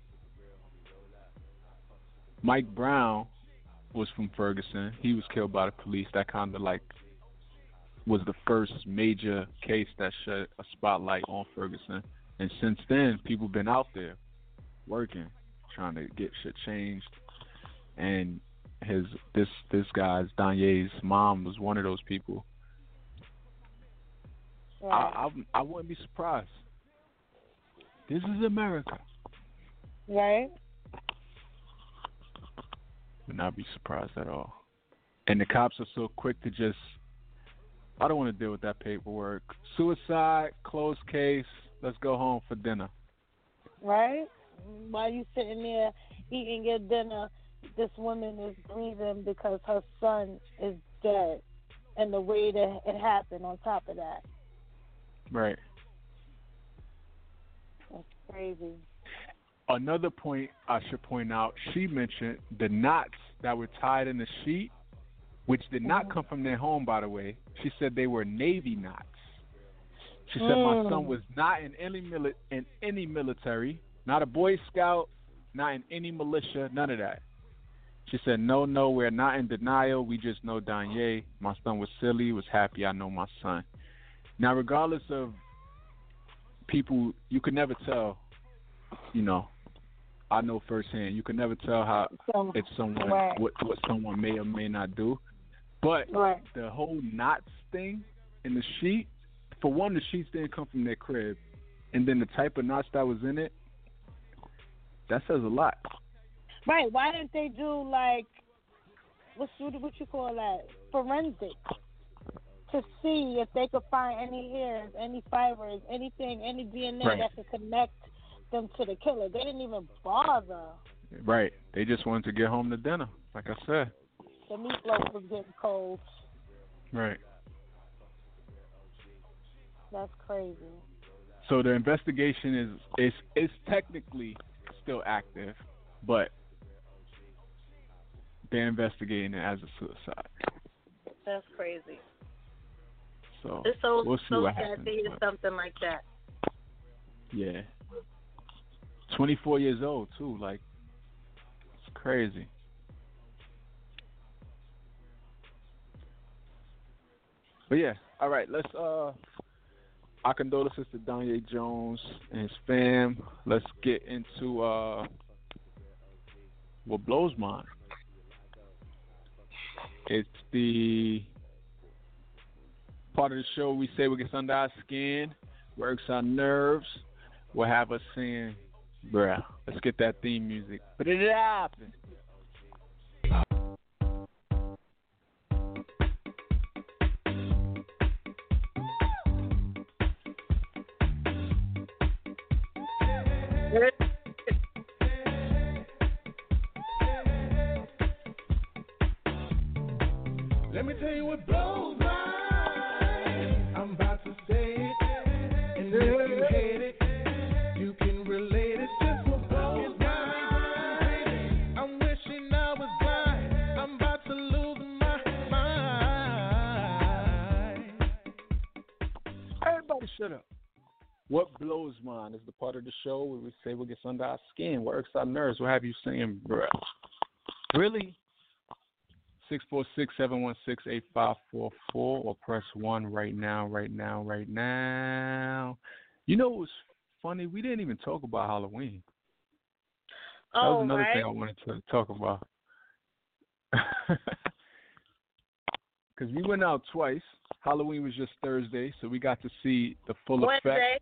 Mike Brown was from Ferguson. He was killed by the police. That kind of like was the first major case that shed a spotlight on Ferguson. And since then, people been out there working, trying to get shit changed. And his this this guy's Danye's mom was one of those people. I, I I wouldn't be surprised. This is America. right. Would not be surprised at all. And the cops are so quick to just I don't want to deal with that paperwork. Suicide, closed case, let's go home for dinner. Right. While you sitting there eating your dinner, this woman is grieving because her son is dead, and the way that it happened. On top of that, Right. that's crazy. Another point I should point out, she mentioned the knots that were tied in the sheet, which did not come from their home by the way. She said they were navy knots. She said my son Mm. was not in any mili- in any military, not a boy scout, not in any militia, none of that. She said, No, no, we're not in denial. We just know Danye. My son was silly, was happy. I know my son. Now, regardless of people, you could never tell, you know, I know firsthand, you could never tell how So, it's someone, Right. what, what someone may or may not do. But right. the whole knots thing in the sheet, for one, the sheets didn't come from their crib. And then the type of knots that was in it, that says a lot. Right. Why didn't they do like what's what, you call that forensic to see if they could find any hairs, any fibers, anything, any DNA Right. that could connect them to the killer. They didn't even bother. Right. They just wanted to get home to dinner, like I said. The meatloaf was getting cold. Right. That's crazy. So the investigation is is is technically still active, but they're investigating it as a suicide. That's crazy. So It's so we'll see so what sad happens. to hear but- something like that. Yeah. 24 years old too, like it's crazy. But yeah, all right, let's uh our condolences to Danye Jones and his fam. Let's get into uh what blows mine. It's the part of the show we say what gets under our skin, works our nerves, will have us saying, bruh, let's get that theme music. Put it up. Show where we say what gets under our skin, what irks our nerves, what have you saying, bruh. Really? 646-716-8544 or press 1 right now, right now, right now. You know what's funny? We didn't even talk about Halloween. That was Oh, another right. thing I wanted to talk about. Because we went out twice. Halloween was just Thursday, so we got to see the full effect. Wednesday.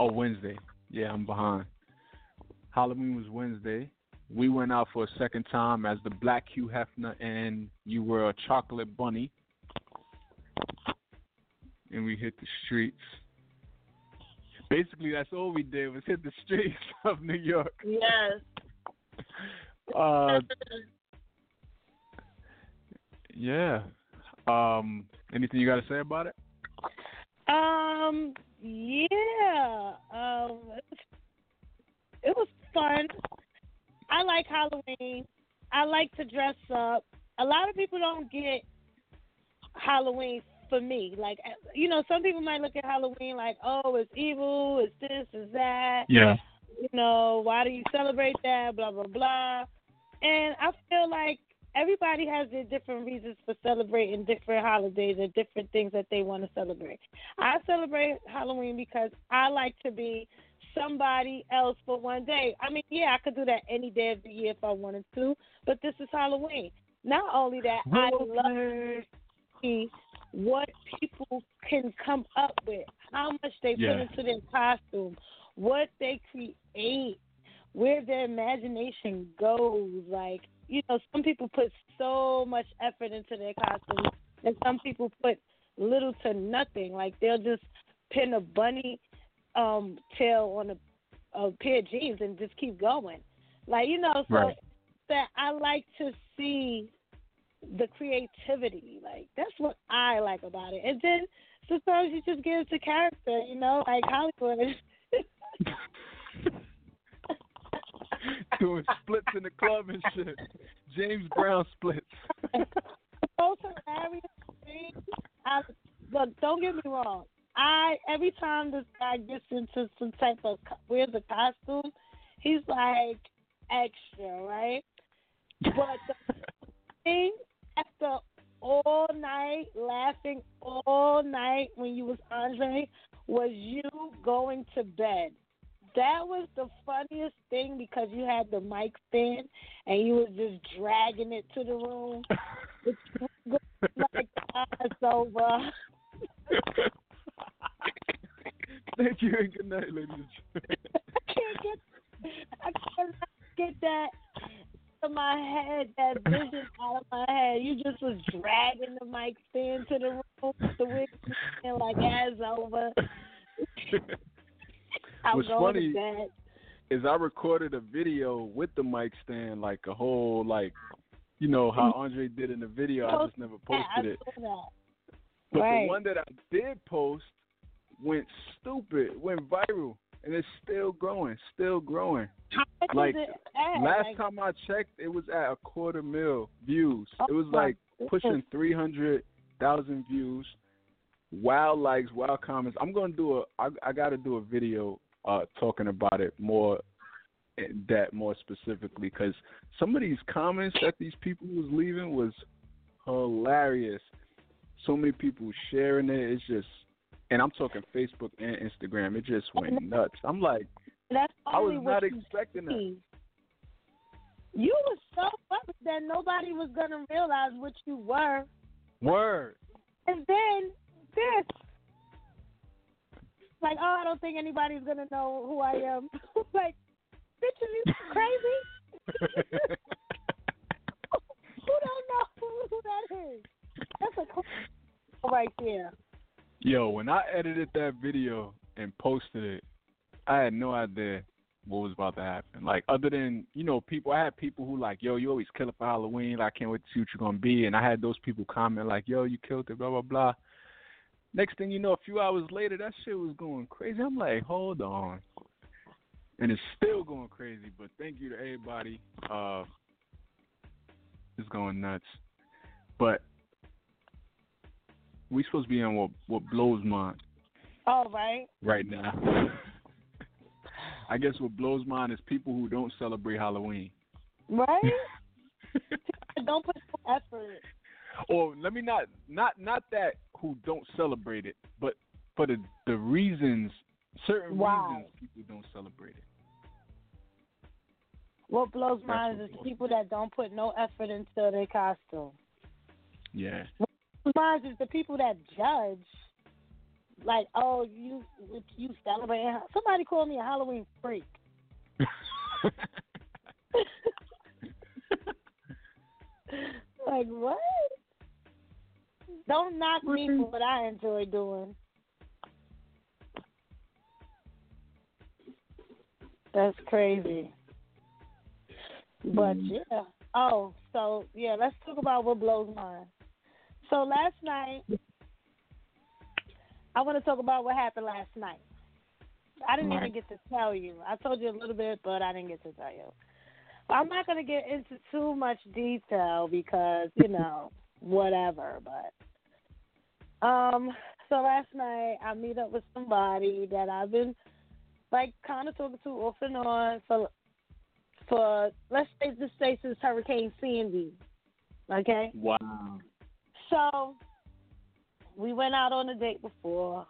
Oh, Wednesday. Yeah, I'm behind. Halloween was Wednesday. We went out for a second time as the Black Hugh Hefner, and you were a chocolate bunny. And we hit the streets. Basically, that's all we did was hit the streets of New York. Yes. Uh, yeah. Um, anything you got to say about it? Um. Yeah. Um. Fun. I like Halloween. I like to dress up. A lot of people don't get Halloween for me. Like, you know, some people might look at Halloween like, oh, it's evil, it's this, it's that. Yeah. you know, why do you celebrate that? Blah blah blah. And I feel like everybody has their different reasons for celebrating different holidays and different things that they want to celebrate. I celebrate Halloween because I like to be somebody else for one day. I mean, yeah, I could do that any day of the year if I wanted to, but this is Halloween. Not only that, I love to see what people can come up with, how much they Yeah. put into their costume, what they create, where their imagination goes. Like, you know, some people put so much effort into their costumes, and some people put little to nothing. Like, they'll just pin a bunny um tail on a, a pair of jeans and just keep going. Like, you know, so Right. that I like to see the creativity. Like that's what I like about it. And then sometimes you just get into character, you know, like Holliewood. Doing splits in the club and shit. James Brown splits. most hilarious thing. I, look, don't get me wrong. I every time this guy gets into some type of wears a costume, he's like extra, right? But the thing after all night laughing all night when you was Andre was you going to bed. That was the funniest thing because you had the mic stand and you was just dragging it to the room. It's like eyes over. Thank you and good night, ladies and gentlemen. I can't get I cannot get that of my head, that vision out of my head. You just was dragging the mic stand to the room with the wig and like ass over. I'm What's going funny to bed. is I recorded a video with the mic stand, like a whole like, you know how mm-hmm. Andre did in the video. I oh, just never posted it. saw that. But Right. the one that I did post went stupid, went viral, and it's still growing, still growing. How Like, is it at? Last Like, time I checked, it was at a quarter mil views. Oh it was like pushing three hundred thousand views. Wow likes, wow comments. I'm gonna do a. I, I got to do a video uh talking about it more, that more specifically because some of these comments that these people was leaving was hilarious. So many people sharing it. It's just, and I'm talking Facebook and Instagram. It just went nuts. I'm like, That's I was not expecting that. You were so that nobody was gonna realize what you were, Word. and then this, like, oh, I don't think anybody's gonna know who I am. like, bitch, are you crazy? who don't know who that is? That's a cool right there. Yo, when I edited that video and posted it, I had no idea what was about to happen. Like other than, you know, people I had people who like, yo, you always kill it for Halloween, like, I can't wait to see what you're gonna be and I had those people comment like, Yo, you killed it, blah blah blah. Next thing you know, a few hours later that shit was going crazy. I'm like, hold on. And it's still going crazy, but thank you to everybody. Uh it's going nuts. But we supposed to be on what what blows mine All oh, right. right now. I guess what blows mine is people who don't celebrate Halloween. Right? don't put no effort. or let me not not not that who don't celebrate it, but for the the reasons certain reasons people don't celebrate it. What blows That's mine what is blows people that don't put no effort into their costume. Yeah. Mine is the people that judge. Like, oh, you you celebrate. Somebody called me a Halloween freak. like what? Don't knock me for what I enjoy doing. That's crazy. But hmm. yeah. Oh, so yeah, let's talk about what blows mine. So last night, I want to talk about what happened last night. I didn't even get to tell you. I told you a little bit, but I didn't get to tell you. I'm not going to get into too much detail because, you know, whatever, but um so last night I meet up with somebody that I've been like kind of talking to off and on for for let's say this say since Hurricane Sandy. Okay? Wow. So we went out on a date before.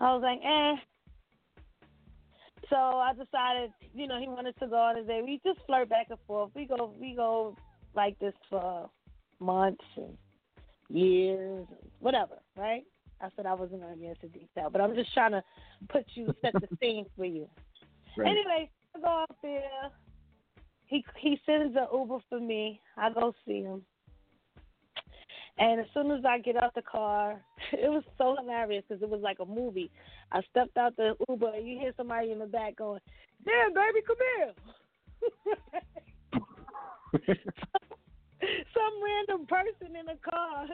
I was like, eh. So I decided, you know, he wanted to go on a date. We just flirt back and forth. We go, we go like this for months and years, and whatever, right? I said I wasn't going to get into detail, but I'm just trying to put you, set the scene for you. Right. Anyway, I go out there. He he sends an Uber for me. I go see him. And as soon as I get out the car, it was so hilarious because it was like a movie. I stepped out the Uber and you hear somebody in the back going, "Damn, baby, come here." Some random person in a car,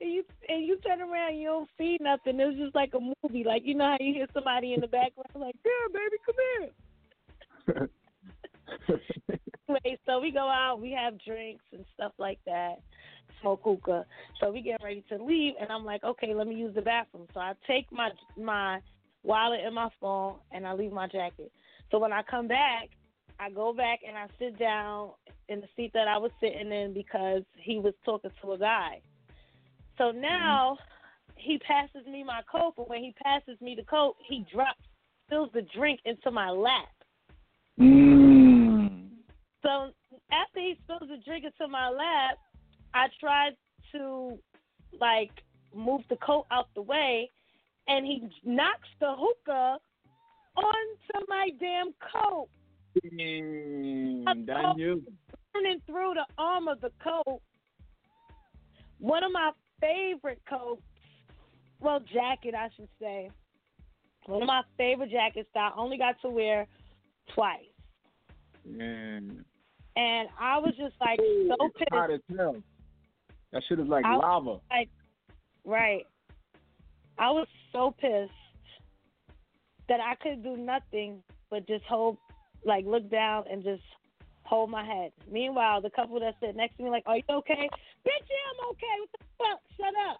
and you and you turn around, you don't see nothing. It was just like a movie, like you know how you hear somebody in the background, like, "Damn, baby, come here." anyway, so we go out, we have drinks and stuff like that, smoke hookah. So we get ready to leave, and I'm like, okay, let me use the bathroom. So I take my my wallet and my phone, and I leave my jacket. So when I come back, I go back and I sit down in the seat that I was sitting in because he was talking to a guy. So now he passes me my coat, but when he passes me the coat, he drops, spills the drink into my lap. Mm. So after he spills the drink into my lap, I tried to like move the coat out the way, and he knocks the hookah onto my damn coat. Damn, you. Running through the arm of the coat. One of my favorite coats, well, jacket, I should say. One of my favorite jackets that I only got to wear twice. Man. And I was just like Ooh, so it's hot pissed. as hell. That shit is like I- lava. Like, right. I was so pissed that I could do nothing but just hold, like, look down and just hold my head. Meanwhile, the couple that sit next to me, like, "Are you okay?" Bitch, yeah, I'm okay. What the fuck? Shut up.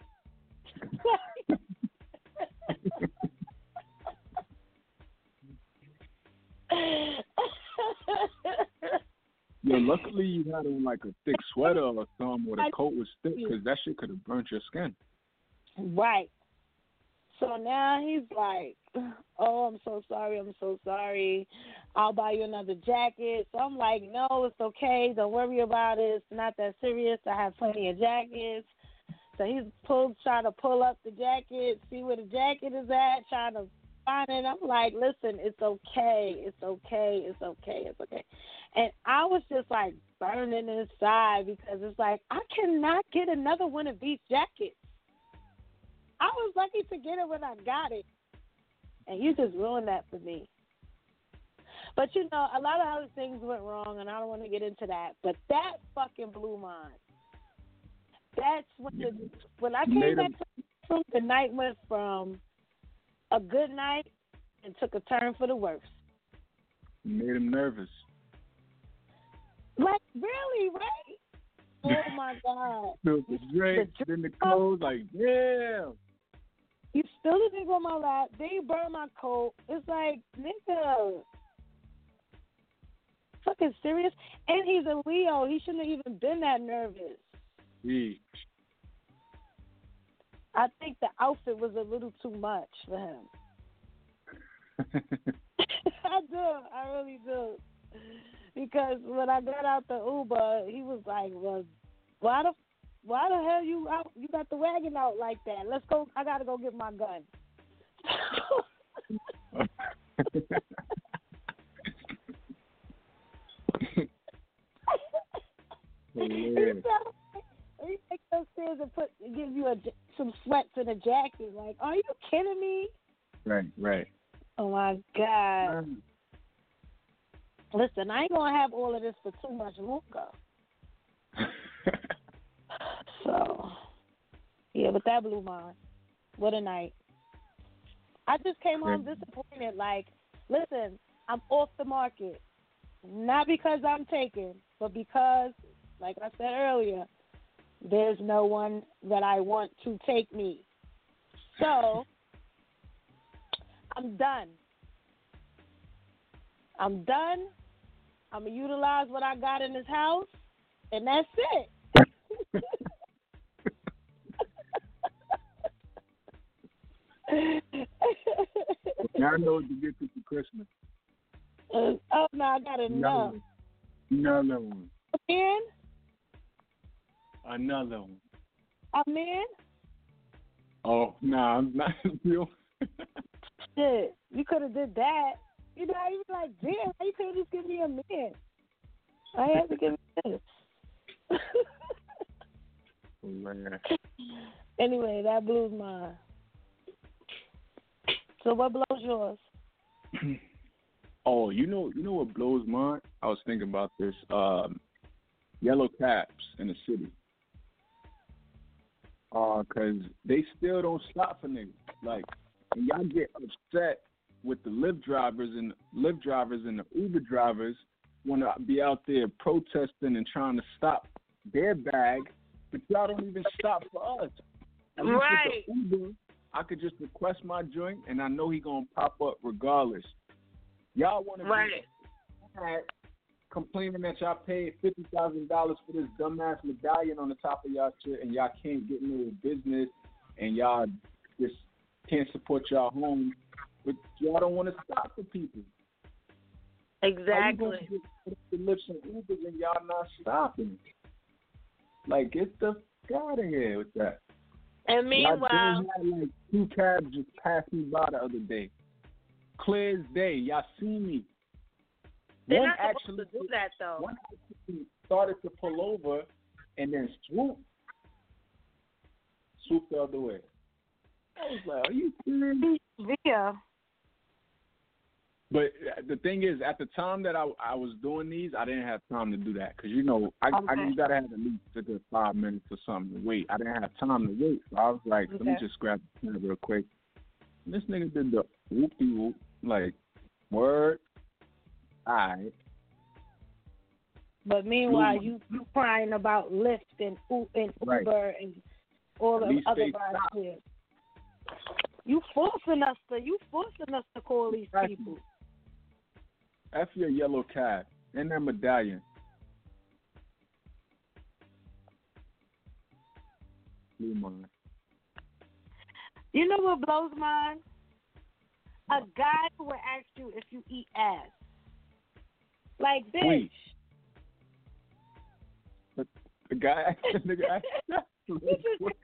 Yo, luckily you had on like a thick sweater or something, or the coat was thick, because that shit could have burnt your skin. Right. So now he's like, "Oh, I'm so sorry. I'm so sorry. I'll buy you another jacket." So I'm like, "No, it's okay. Don't worry about it. It's not that serious. I have plenty of jackets." So he's pulled, trying to pull up the jacket, see where the jacket is at, trying to it. I'm like, "Listen, it's okay. It's okay. It's okay. It's okay." And I was just like burning inside because it's like I cannot get another one of these jackets. I was lucky to get it when I got it. And you just ruined that for me. But you know, a lot of other things went wrong and I don't want to get into that. But that fucking blew mine. That's when the when I came back from the night went from a good night and took a turn for the worse. You made him nervous. Like really, right? Oh my god. Built the drink, then the clothes, like, damn. You still nigga on my lap. Then you burn my coat. It's like, nigga. Fucking serious. And he's a Leo. He shouldn't have even been that nervous. He, I think the outfit was a little too much for him. I do. I really do. Because when I got out the Uber, he was like, "Well, why the why the hell you out? You got the wagon out like that? Let's go. I gotta go get my gun." He takes upstairs and put give you a some sweats and a jacket. Like, are you kidding me? right, right. Oh my god! Listen, I ain't gonna have all of this for too much longer. So, yeah, but that blew mine. What a night. I just came home disappointed. Like, listen, I'm off the market. Not because I'm taken, but because, like I said earlier, there's no one that I want to take me. So, I'm done. I'm done. I'm going to utilize what I got in this house, and that's it. now I know what to get you for Christmas. Uh, oh no, I got enough. Another one. Man, Another one. I'm in. Oh, nah, I'm not real. Shit, you could have did that. You know, you be like, damn, you could have just give me a man. I had to give this. Man. anyway, that blows mine. So what blows yours? Oh, you know, you know what blows mine? I was thinking about this. Um, yellow caps in the city. Uh, cause they still don't stop for niggas. Like, and y'all get upset with the Lyft drivers and Lyft drivers and the Uber drivers want to be out there protesting and trying to stop their bag, but y'all don't even stop for us. At Right. Uber, I could just request my joint, and I know he gonna pop up regardless. Y'all want to Right. be mad, complaining that y'all paid fifty thousand dollars for this dumbass medallion on the top of y'all shit, and y'all can't get no business, and y'all just can't support y'all home, but y'all don't want to stop for people. How you gonna Exactly. the Lyfts and Ubers and y'all not stopping? Like, get the fuck out of here with that. And meanwhile, had like two cabs just passed me by the other day. Clear as day. Y'all see me. They're one not supposed actually to do that though. one actually started to pull over and then swoop, swoop the other way. I was like, "Are you serious?" Yeah. But uh, the thing is, at the time that I I was doing these, I didn't have time to do that because you know I, I you gotta have at least a good five minutes or something to wait. I didn't have time to wait, so I was like, let me just grab the camera real quick. And this nigga did the whoop de whoop, like word. Alright, But meanwhile, you you crying about Lyft and U- and Right. Uber and all the other here. You forcing us to you forcing us to call these Exactly. people. F your yellow cab and that medallion. Blew mine. You know what blows mine? A guy who will ask you if you eat ass. Like, bitch, Wait. The guy, the nigga asked. you just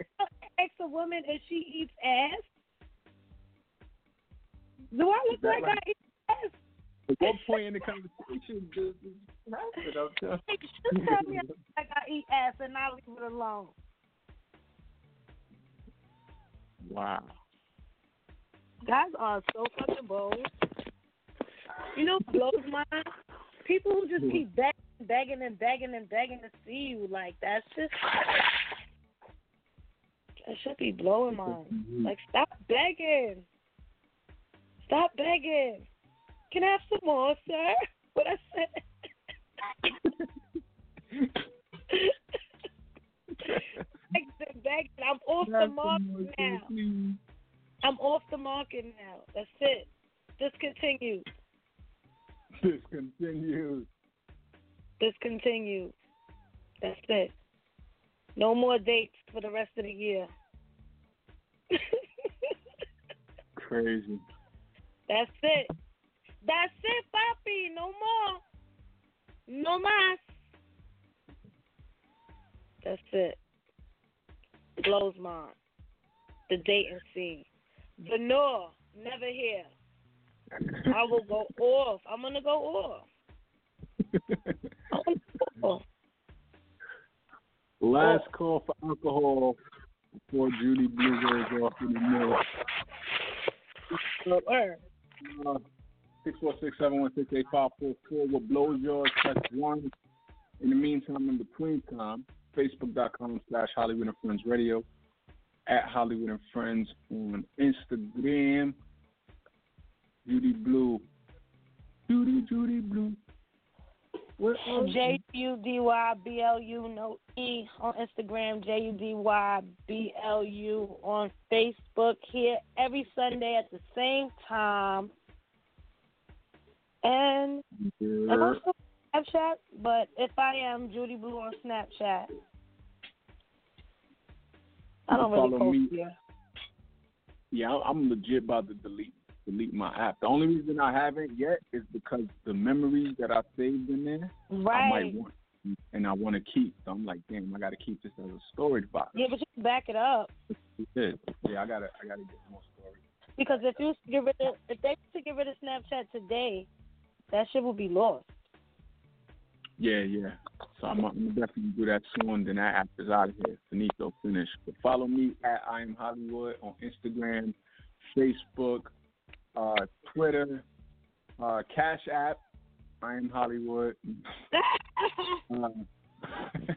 ask a woman if she eats ass. Do I look like like- I eat ass? At one point in the conversation, the, the, I'm telling Hey, Just tell me like I eat ass and I leave it alone. Wow. Guys are so fucking bold. You know what blows mine? People who just keep begging, begging and begging and begging to see you. Like that's just that should be blowing mine. Like stop begging. Stop begging. Can I have some more, sir? What I said. begging, begging. I'm off the market now. I'm off the market now. That's it. Discontinue. Discontinued. Discontinue. That's it. No more dates for the rest of the year. Crazy. That's it. That's it, Papi. No more. No más. That's it. Blows mine. The dating scene. Vanilla, never here. I will go off. I'm gonna go off. I'm go off. Last call for alcohol before Judy Blu goes off in the mill. Word. Uh, Six four six seven one six eight five four four. What blows yours? Press one. In the meantime, in between time, Facebook.com slash Holliewood and Friends Radio, at Holliewood and Friends on Instagram. Judy Blu. Judy, Judy Blu. J U D Y B L U no E on Instagram, J U D Y B L U on Facebook here every Sunday at the same time. And I'm Yeah. also on Snapchat, but if I am Judy Blu on Snapchat. I don't really Follow post me. here. Yeah, I'm legit about to delete delete my app. The only reason I haven't yet is because the memories that I saved in there, right. I might want and I want to keep. So I'm like, damn, I got to keep this as a storage box. Yeah, but you can back it up. Yeah, yeah, I gotta, I gotta get more storage. Because if you get rid of if they to get rid of Snapchat today, that shit will be lost. Yeah, yeah. So I'm, I'm gonna definitely do that soon. Then that app is out of here. Finito, finish. But follow me at I am Holliewood on Instagram, Facebook, uh, Twitter, uh, Cash App. I am Holliewood. Um,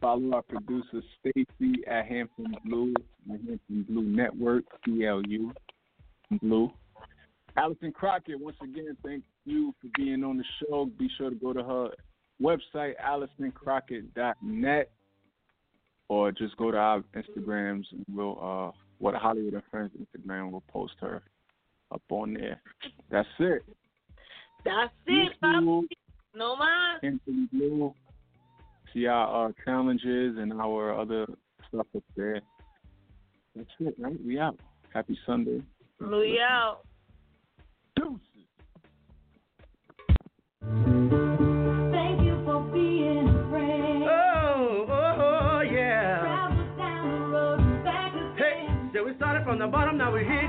follow our producer Stacy at Hampton Blu, the Hampton Blu Network, CLU Blue. Alison Crockett, once again, thank you for being on the show. Be sure to go to her website, AlisonCrockett.net, or just go to our Instagrams and we'll, uh, what Holliewood and Friends Instagram will post her up on there. That's it. That's it, Papi. YouTube, No más. Hampton Blu. See our uh, challenges and our other stuff up there. That's it, right? We out. Happy Sunday. We out. Deuces. Thank you for being a friend. Oh, oh, oh, yeah. Travel down the road and back Hey, again. so we started from the bottom, now we're here,